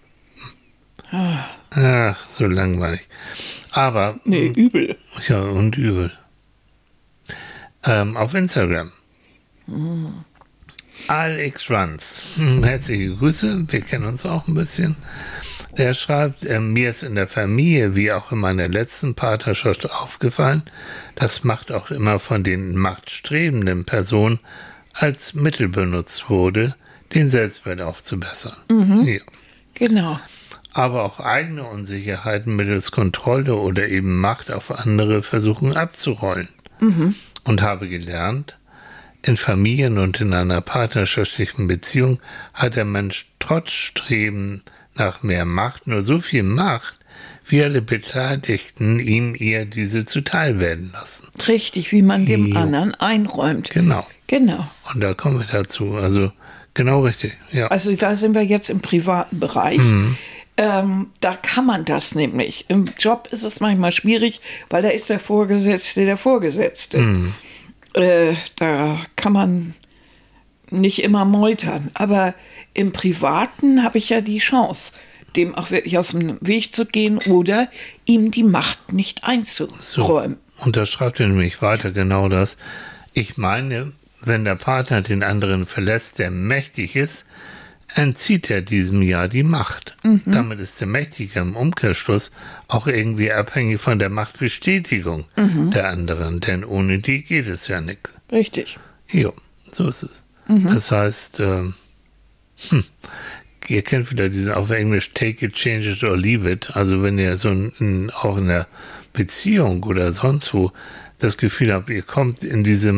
Ach, so langweilig. Aber, Nee, übel. ja, und übel. Ähm, auf Instagram. Alex Runs. Hm, Herzliche Grüße, wir kennen uns auch ein bisschen. Er schreibt, äh, mir ist in der Familie, wie auch in meiner letzten Partnerschaft aufgefallen, dass Macht auch immer von den machtstrebenden Personen als Mittel benutzt wurde, den Selbstwert aufzubessern. Ja. Genau. Aber auch eigene Unsicherheiten mittels Kontrolle oder eben Macht auf andere versuchen abzurollen. Und habe gelernt, in Familien und in einer partnerschaftlichen Beziehung hat der Mensch trotz Streben nach mehr Macht nur so viel Macht, wie alle Beteiligten ihm ihr diese zuteil werden lassen. Richtig, wie man dem Jo. anderen einräumt. Genau. Genau. Und da kommen wir dazu. Also genau richtig. Ja. Also da sind wir jetzt im privaten Bereich. Ähm, da kann man das nämlich. Im Job ist es manchmal schwierig, weil da ist der Vorgesetzte der Vorgesetzte. Äh, da kann man nicht immer meutern. Aber im Privaten habe ich ja die Chance, dem auch wirklich aus dem Weg zu gehen oder ihm die Macht nicht einzuräumen. Und da schreibt er nämlich weiter genau das. Ich meine, wenn der Partner den anderen verlässt, der mächtig ist, entzieht er diesem ja die Macht. Damit ist der Mächtige im Umkehrschluss auch irgendwie abhängig von der Machtbestätigung der anderen, denn ohne die geht es ja nicht. Richtig. Ja, so ist es. Das heißt, ähm, hm, ihr kennt wieder diesen auf Englisch take it, change it or leave it. Also wenn ihr so ein, ein, auch in der Beziehung oder sonst wo das Gefühl habt, ihr kommt in diese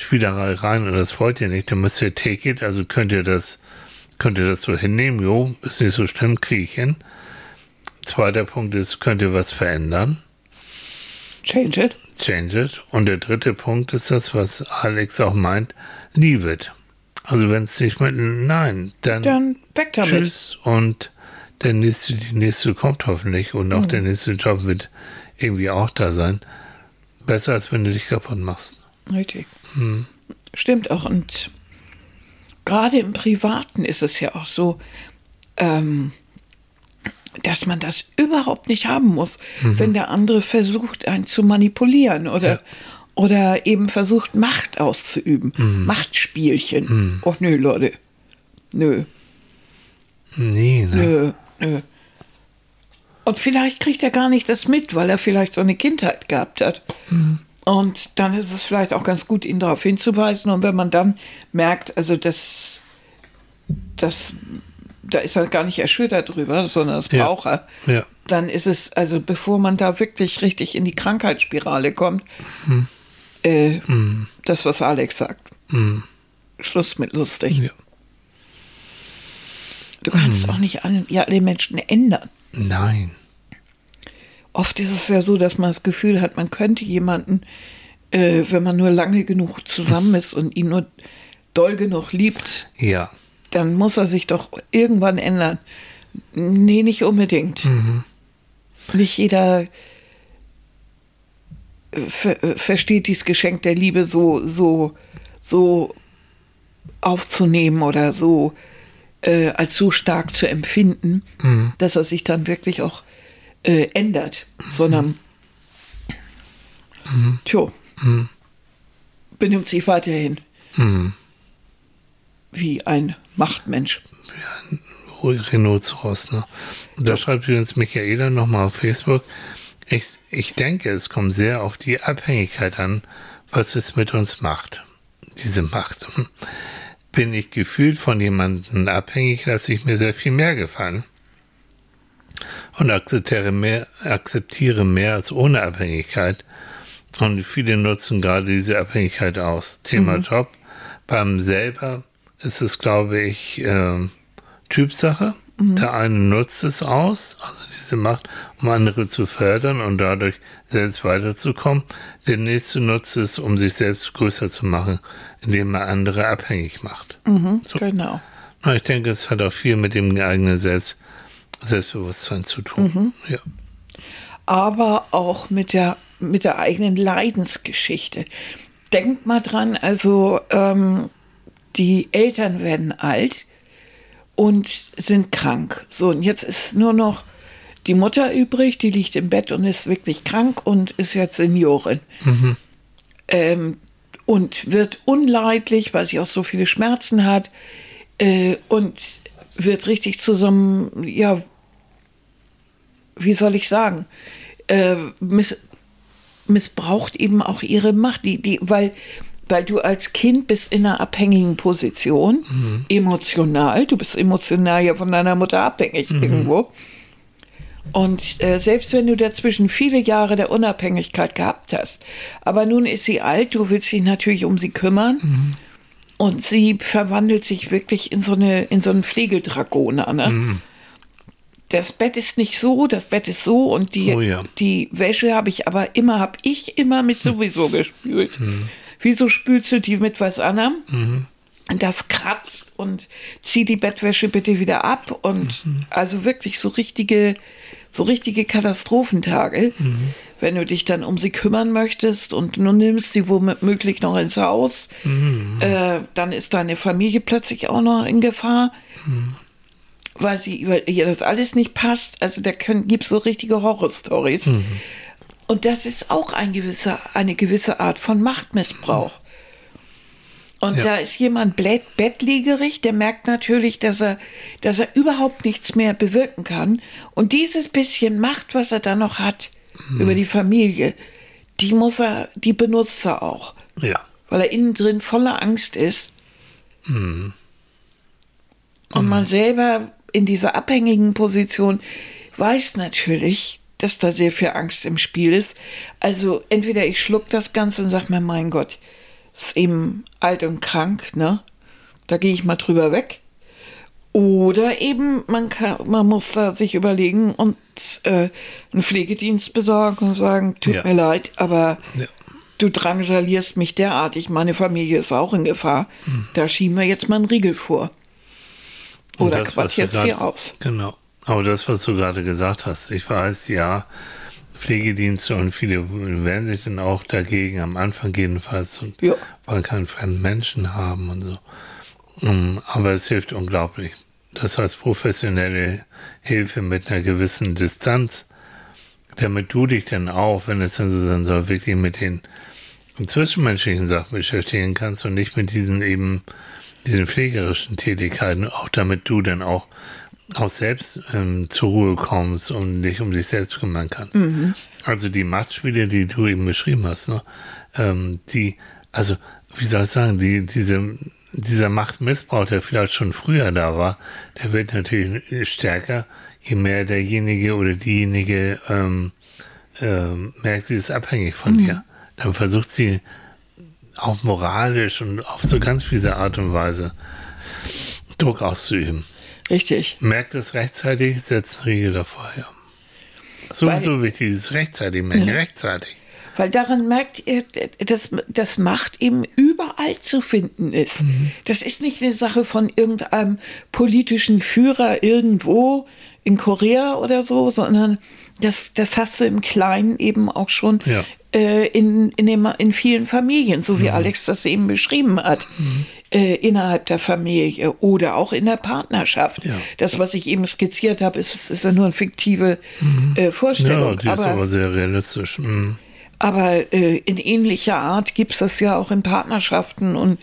Machtspielerei rein und das wollt ihr nicht, dann müsst ihr take it, also könnt ihr das, könnt ihr das so hinnehmen, jo, ist nicht so schlimm, kriege ich hin. Zweiter Punkt ist, könnt ihr was verändern? Change it. Change it. Und der dritte Punkt ist das, was Alex auch meint, leave it. Also wenn es nicht mit, nein, dann, Dann weg damit. tschüss und der nächste, die nächste kommt hoffentlich und auch der nächste Job wird irgendwie auch da sein. Besser als wenn du dich kaputt machst. Richtig. Stimmt auch. Und gerade im Privaten ist es ja auch so, ähm, dass man das überhaupt nicht haben muss, wenn der andere versucht, einen zu manipulieren oder, oder eben versucht, Macht auszuüben. Machtspielchen. Oh nö, Leute. Nö, Nee, ne? nö, nö. Und vielleicht kriegt er gar nicht das mit, weil er vielleicht so eine Kindheit gehabt hat. Und dann ist es vielleicht auch ganz gut, ihn darauf hinzuweisen. Und wenn man dann merkt, also das, das, da ist er gar nicht erschüttert drüber, sondern das Ja. braucht er, Ja. dann ist es, also bevor man da wirklich richtig in die Krankheitsspirale kommt, äh, das, was Alex sagt. Schluss mit lustig. Ja. Du kannst auch nicht alle, ja, alle Menschen ändern. Nein. Oft ist es ja so, dass man das Gefühl hat, man könnte jemanden, äh, wenn man nur lange genug zusammen ist und ihn nur doll genug liebt, Ja. dann muss er sich doch irgendwann ändern. Nee, nicht unbedingt. Nicht jeder äh, ver äh, versteht dieses Geschenk der Liebe so, so, so aufzunehmen oder so äh, als so stark zu empfinden, dass er sich dann wirklich auch äh, ändert, sondern tjo, benimmt sich weiterhin wie ein Machtmensch. Rhinoceros, ne? Und da schreibt übrigens Michaela nochmal auf Facebook, Ich, ich denke, es kommt sehr auf die Abhängigkeit an, was es mit uns macht. Diese Macht. Bin ich gefühlt von jemandem abhängig, lasse ich mir sehr viel mehr gefallen und akzeptiere mehr, akzeptiere mehr als ohne Abhängigkeit. Und viele nutzen gerade diese Abhängigkeit aus. Thema mhm. Job. Beim selber ist es, glaube ich, äh, Typsache. Mhm. Der eine nutzt es aus, also diese Macht, um andere zu fördern und dadurch selbst weiterzukommen. Der nächste nutzt es, um sich selbst größer zu machen, indem er andere abhängig macht. Mhm, so. Genau. Ich denke, es hat auch viel mit dem eigenen Selbst, Selbstbewusstsein zu tun. Mhm. Ja. Aber auch mit der, mit der eigenen Leidensgeschichte. Denkt mal dran, also ähm, die Eltern werden alt und sind krank. So, und jetzt ist nur noch die Mutter übrig, die liegt im Bett und ist wirklich krank und ist jetzt Seniorin. Mhm. Ähm, und wird unleidlich, weil sie auch so viele Schmerzen hat äh, und wird richtig zu so einem, ja, wie soll ich sagen, äh, miss missbraucht eben auch ihre Macht, die, die, weil, weil du als Kind bist in einer abhängigen Position, mhm. emotional, du bist emotional ja von deiner Mutter abhängig mhm. irgendwo. Und äh, selbst wenn du dazwischen viele Jahre der Unabhängigkeit gehabt hast, aber nun ist sie alt, du willst dich natürlich um sie kümmern. Mhm. Und sie verwandelt sich wirklich in so, eine, in so einen Pflegedragoner. Ne? Mhm. Das Bett ist nicht so, das Bett ist so und die, oh ja. die Wäsche habe ich aber immer, habe ich immer mit sowieso gespült. Mhm. Wieso spülst du die mit was anderem? Mhm das kratzt und zieh die Bettwäsche bitte wieder ab und mhm. also wirklich so richtige so richtige Katastrophentage, mhm. Wenn du dich dann um sie kümmern möchtest und du nimmst sie womöglich noch ins Haus, mhm. äh, dann ist deine Familie plötzlich auch noch in Gefahr, mhm. weil sie weil ihr das alles nicht passt. Also da gibt so richtige Horrorstories. Mhm. Und das ist auch ein gewisser, eine gewisse Art von Machtmissbrauch. Und ja. da ist jemand bettlägerig, der merkt natürlich, dass er, dass er überhaupt nichts mehr bewirken kann. Und dieses bisschen Macht, was er da noch hat hm. über die Familie, die muss er, die benutzt er auch. Ja. Weil er innen drin voller Angst ist. Hm. Und man selber in dieser abhängigen Position weiß natürlich, dass da sehr viel Angst im Spiel ist. Also entweder ich schluck das Ganze und sag mir, mein Gott, ist eben alt und krank, ne? Da gehe ich mal drüber weg. Oder eben, man, kann, man muss da sich überlegen und äh, einen Pflegedienst besorgen und sagen, tut ja. mir leid, aber ja. du drangsalierst mich derartig, meine Familie ist auch in Gefahr. Hm. Da schieben wir jetzt mal einen Riegel vor. Oder Quatsch jetzt hier raus. Genau. Aber das, was du gerade gesagt hast, ich weiß, ja, Pflegedienste und viele wehren sich dann auch dagegen, am Anfang jedenfalls, und ja. wollen keinen fremden Menschen haben und so. Mm, aber es hilft unglaublich. Das heißt professionelle Hilfe mit einer gewissen Distanz, damit du dich dann auch, wenn es dann so sein soll, wirklich mit den zwischenmenschlichen Sachen beschäftigen kannst und nicht mit diesen eben, diesen pflegerischen Tätigkeiten, auch damit du dann auch auch selbst ähm, zur Ruhe kommst und dich um dich selbst kümmern kannst. Mhm. Also die Machtspiele, die du eben beschrieben hast, ne? ähm, die, also wie soll ich sagen, die, diese, dieser Machtmissbrauch, der vielleicht schon früher da war, der wird natürlich stärker, je mehr derjenige oder diejenige ähm, äh, merkt, sie ist abhängig von mhm. dir. Dann versucht sie auch moralisch und auf so ganz viele Art und Weise Druck auszuüben. Richtig. Merkt es rechtzeitig, setzt Riegel davor, ja. Sowieso wichtig, ist rechtzeitig, merken ja. rechtzeitig. Weil daran merkt ihr, dass das Macht eben überall zu finden ist. Mhm. Das ist nicht eine Sache von irgendeinem politischen Führer irgendwo in Korea oder so, sondern das, das hast du im Kleinen eben auch schon ja. äh, in, in, dem, in vielen Familien, so wie mhm. Alex das eben beschrieben hat. Mhm äh, innerhalb der Familie oder auch in der Partnerschaft. Ja. Das, was ich eben skizziert habe, ist, ist ja nur eine fiktive mhm. äh, Vorstellung. Ja, die aber, ist aber sehr realistisch. Mhm. Aber äh, in ähnlicher Art gibt es das ja auch in Partnerschaften und,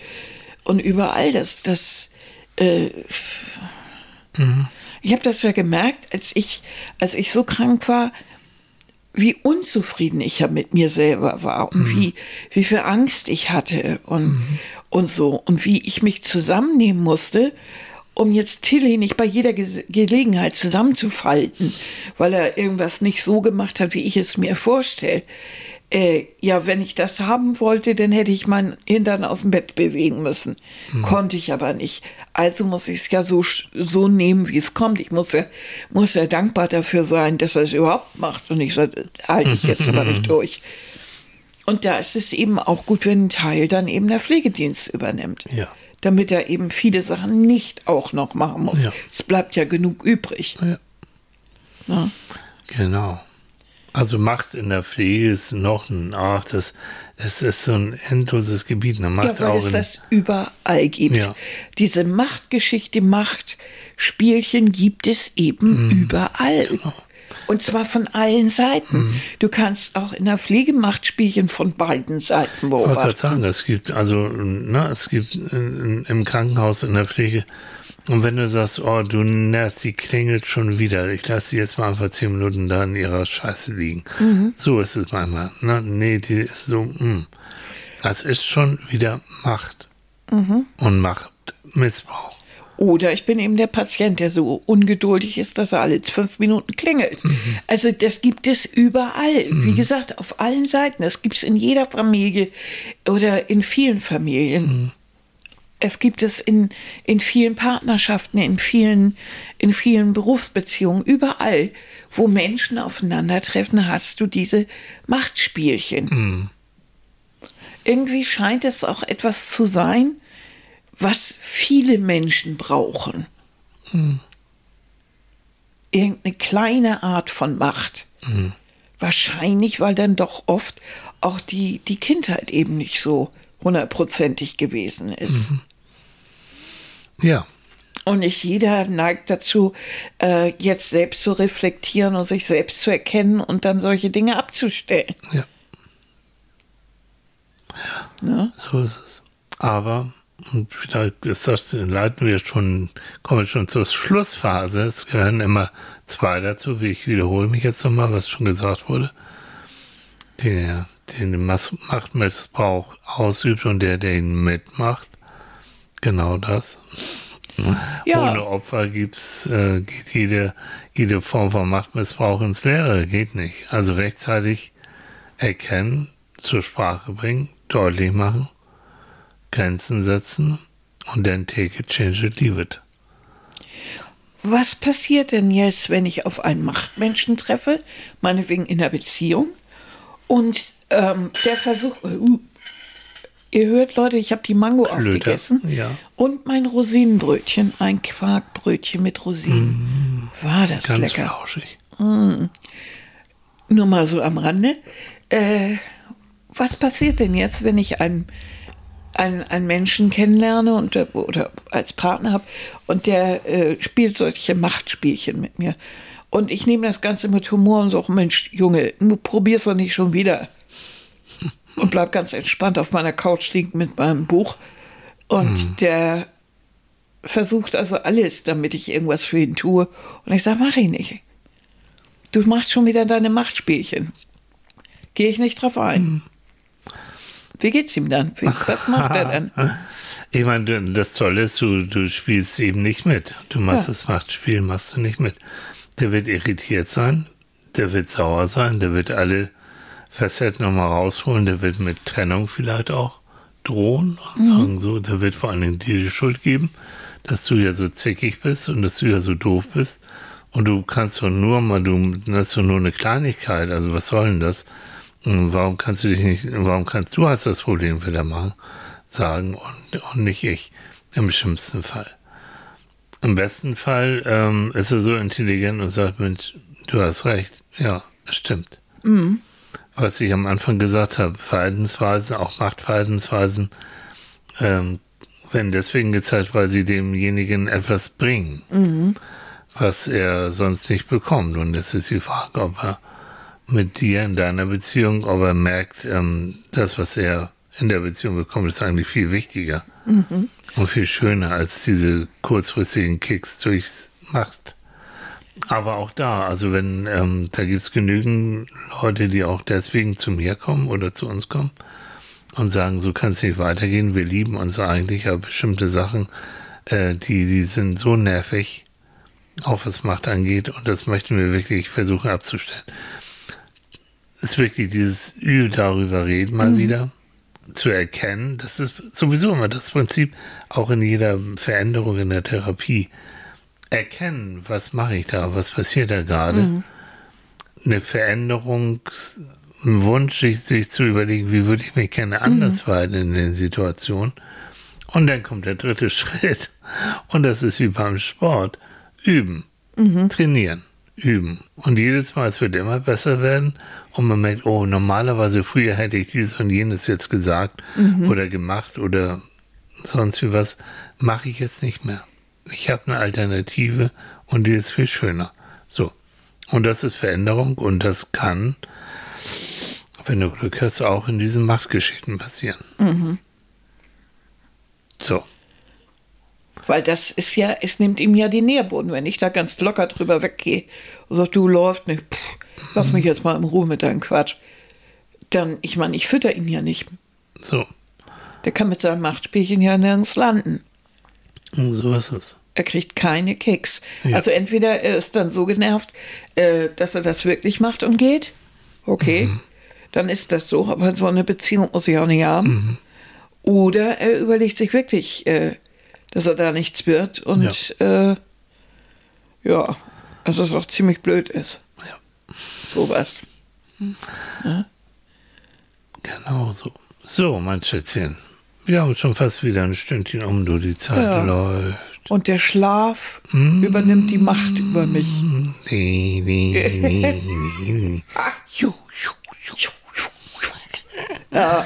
und überall. Das, das, äh, mhm. Ich habe das ja gemerkt, als ich, als ich so krank war, wie unzufrieden ich ja mit mir selber war und wie, wie viel Angst ich hatte und, und so und wie ich mich zusammennehmen musste, um jetzt Tilly nicht bei jeder Ge Gelegenheit zusammenzufalten, weil er irgendwas nicht so gemacht hat, wie ich es mir vorstelle. Äh, ja, wenn ich das haben wollte, dann hätte ich meinen Hintern aus dem Bett bewegen müssen. Konnte ich aber nicht. Also muss ich es ja so, so nehmen, wie es kommt. Ich muss ja, muss ja dankbar dafür sein, dass er es überhaupt macht. Und ich so, halte ich jetzt aber nicht durch. Und da ist es eben auch gut, wenn ein Teil dann eben der Pflegedienst übernimmt. Ja. Damit er eben viele Sachen nicht auch noch machen muss. Ja. Es bleibt ja genug übrig. Ja. Ne? Genau. Also Macht in der Pflege ist noch ein, ach, das, das ist so ein endloses Gebiet. Eine Macht Ja, weil es das überall gibt. Ja. Diese Machtgeschichte, Machtspielchen gibt es eben Mhm. überall. Genau. Und zwar von allen Seiten. Mhm. Du kannst auch in der Pflege Machtspielchen von beiden Seiten Ich wollte gerade beobachten. sagen, es gibt, also, ne, es gibt in, im Krankenhaus, in der Pflege, und wenn du sagst, oh, du nervst, die klingelt schon wieder, ich lasse die jetzt mal einfach zehn Minuten da in ihrer Scheiße liegen. So ist es manchmal. Ne? Nee, die ist so, mh. Das ist schon wieder Macht und Machtmissbrauch. Oder ich bin eben der Patient, der so ungeduldig ist, dass er alle fünf Minuten klingelt. Also das gibt es überall. Wie gesagt, auf allen Seiten. Das gibt es in jeder Familie oder in vielen Familien. Es gibt es in, in vielen Partnerschaften, in vielen, in vielen Berufsbeziehungen, überall, wo Menschen aufeinandertreffen, hast du diese Machtspielchen. Irgendwie scheint es auch etwas zu sein, was viele Menschen brauchen. Irgendeine kleine Art von Macht. Wahrscheinlich, weil dann doch oft auch die, die Kindheit eben nicht so hundertprozentig gewesen ist. Ja, Und nicht jeder neigt dazu, äh, jetzt selbst zu reflektieren und sich selbst zu erkennen und dann solche Dinge abzustellen. ja, Ne? so ist es. Aber, und da ist das, leiten wir schon, kommen wir schon zur Schlussphase. Es gehören immer zwei dazu, wie ich wiederhole mich jetzt nochmal, was schon gesagt wurde. Der, der den Machtmissbrauch ausübt und der, der ihn mitmacht. Genau das. Ja. Ohne Opfer gibt's, äh, geht jede, jede Form von Machtmissbrauch ins Leere. Geht nicht. Also rechtzeitig erkennen, zur Sprache bringen, deutlich machen, Grenzen setzen und dann take it, change it, leave it. Was passiert denn jetzt, wenn ich auf einen Machtmenschen treffe, meinetwegen in einer Beziehung, und ähm, der versucht, uh, ihr hört Leute, ich habe die Mango Blöder, aufgegessen ja. und mein Rosinenbrötchen, ein Quarkbrötchen mit Rosinen. War das Ganz lecker. flauschig. Nur mal so am Rande. Äh, was passiert denn jetzt, wenn ich einen, einen, einen Menschen kennenlerne und, der- oder als Partner habe und der äh, spielt solche Machtspielchen mit mir? Und ich nehme das Ganze mit Humor und sage, Mensch, Junge, probier's doch nicht schon wieder. Und bleib ganz entspannt auf meiner Couch liegen mit meinem Buch. Und der versucht also alles, damit ich irgendwas für ihn tue. Und ich sage, mach ich nicht. Du machst schon wieder deine Machtspielchen. Gehe ich nicht drauf ein. Wie geht's ihm dann? Wie, was macht er dann? Ich meine, das Tolle ist, du, du spielst eben nicht mit. Du machst Ja. das Machtspiel, machst du nicht mit. Der wird irritiert sein, der wird sauer sein, der wird alle Facetten nochmal rausholen, der wird mit Trennung vielleicht auch drohen und sagen so, der wird vor allen Dingen dir die Schuld geben, dass du ja so zickig bist und dass du ja so doof bist. Und du kannst doch nur mal, du, das ist doch nur eine Kleinigkeit, also was soll denn das? Und Warum kannst du dich nicht, warum kannst du hast das Problem wieder machen, sagen und, und nicht ich, im schlimmsten Fall. Im besten Fall ähm, ist er so intelligent und sagt, Mensch, du hast recht, ja, stimmt. Was ich am Anfang gesagt habe, Verhaltensweisen, auch Machtverhaltensweisen, ähm, werden deswegen gezeigt, weil sie demjenigen etwas bringen, was er sonst nicht bekommt. Und es ist die Frage, ob er mit dir in deiner Beziehung, ob er merkt, ähm, das, was er in der Beziehung bekommt, ist eigentlich viel wichtiger und viel schöner als diese kurzfristigen Kicks durchs Macht, Aber auch da, also wenn, ähm, da gibt es genügend Leute, die auch deswegen zu mir kommen oder zu uns kommen und sagen, so kann es nicht weitergehen, wir lieben uns eigentlich, aber bestimmte Sachen, äh, die, die sind so nervig, auch was Macht angeht, und das möchten wir wirklich versuchen abzustellen. Ist wirklich dieses Ü darüber reden mal mhm. wieder, zu erkennen, das ist sowieso immer das Prinzip, auch in jeder Veränderung in der Therapie. Erkennen, was mache ich da, was passiert da gerade. Mhm. Eine Veränderung, ein Wunsch, sich, sich, zu überlegen, wie würde ich mich gerne anders mhm. verhalten in den Situationen. Und dann kommt der dritte Schritt. Und das ist wie beim Sport. Üben. Mhm. Trainieren. Üben. Und jedes Mal, es wird immer besser werden. Und man merkt, oh, normalerweise früher hätte ich dieses und jenes jetzt gesagt mhm. oder gemacht oder sonst wie was. Mache ich jetzt nicht mehr. Ich habe eine Alternative und die ist viel schöner. So. Und das ist Veränderung und das kann, wenn du Glück hast, auch in diesen Machtgeschichten passieren. Mhm. So. Weil das ist ja, es nimmt ihm ja den Nährboden, wenn ich da ganz locker drüber weggehe und sage, du läufst nicht, pff, lass mich jetzt mal in Ruhe mit deinem Quatsch. Dann, ich meine, ich fütter ihn ja nicht. So. Der kann mit seinem Machtspielchen ja nirgends landen. Und so ist es. Er kriegt keine Kicks. Ja. Also entweder er ist dann so genervt, äh, dass er das wirklich macht und geht. Okay, mhm. dann ist das so, aber so eine Beziehung muss ich auch nicht haben. Mhm. Oder er überlegt sich wirklich, äh, dass er da nichts wird und ja, äh, ja dass es auch ziemlich blöd ist. Ja. Sowas. Ja? Genau so. So, mein Schätzchen. Wir haben schon fast wieder ein Stündchen um, du, die Zeit ja. läuft. Und der Schlaf mm. übernimmt die Macht über mich. Nee, nee, nee, nee. ja.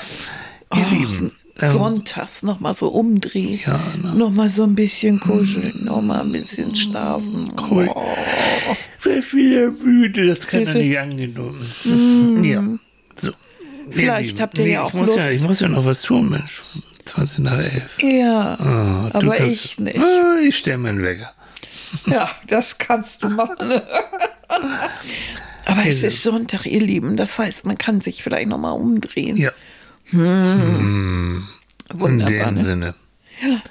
Ihr Lieben, ähm, sonntags nochmal so umdrehen, ja, ne? nochmal so ein bisschen kuscheln, nochmal ein bisschen schlafen. Cool. Oh. Ich wieder müde, das kann er nicht angenommen. Mm. Ja, so. Vielleicht habt ihr nee, ja auch ich muss Lust. Ja, ich muss ja noch was tun, Mensch. 20 nach 11. Ja, oh, aber kannst, ich nicht. Ah, ich stelle meinen Wecker. Ja, das kannst du machen. aber es ist Sonntag, ihr Lieben. Das heißt, man kann sich vielleicht nochmal umdrehen. Ja. Hm. Wunderbar, In dem ne? Sinne. Ja.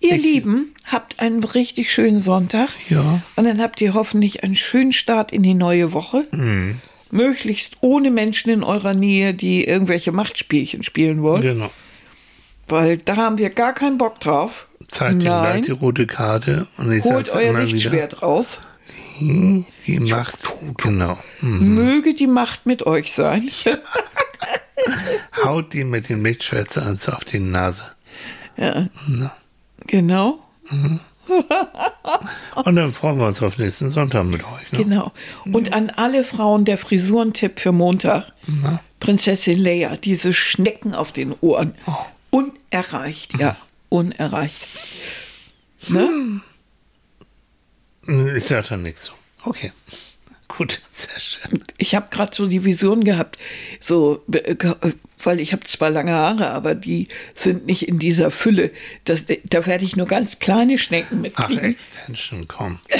Ihr ich, Lieben, habt einen richtig schönen Sonntag. Ja. Und dann habt ihr hoffentlich einen schönen Start in die neue Woche. Hm. Möglichst ohne Menschen in eurer Nähe, die irgendwelche Machtspielchen spielen wollen. Genau. Weil da haben wir gar keinen Bock drauf. Zeigt ihm die rote Karte und ich Holt euer Lichtschwert wieder. raus. Die, die Macht, genau. Mhm. Möge die Macht mit euch sein. Haut die mit dem Lichtschwert auf die Nase. Ja. Na. Genau. Mhm. Und dann freuen wir uns auf nächsten Sonntag mit euch. Ne? Genau. Und an alle Frauen der Frisurentipp für Montag. Na? Prinzessin Leia, diese Schnecken auf den Ohren. Oh. Unerreicht, ja. Unerreicht. Ne? Hm. Ich sage da nichts so. Okay. Gut, sehr schön. Ich habe gerade so die Vision gehabt, so, äh, weil ich habe zwar lange Haare, aber die sind nicht in dieser Fülle. Das, da werde ich nur ganz kleine Schnecken mitkriegen. Ach, Extension, komm.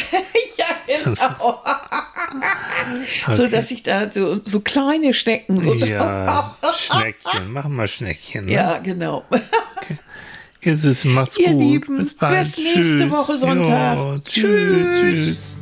ja, genau. okay. So, dass ich da so, so kleine Schnecken so Ja, Schneckchen, machen wir Schneckchen. Ne? Ja, genau. Okay. Ihr Süßen, macht's Ihr gut. Lieben, bis bald. Bis nächste tschüss. Woche Sonntag. Jo, tschüss. tschüss. tschüss.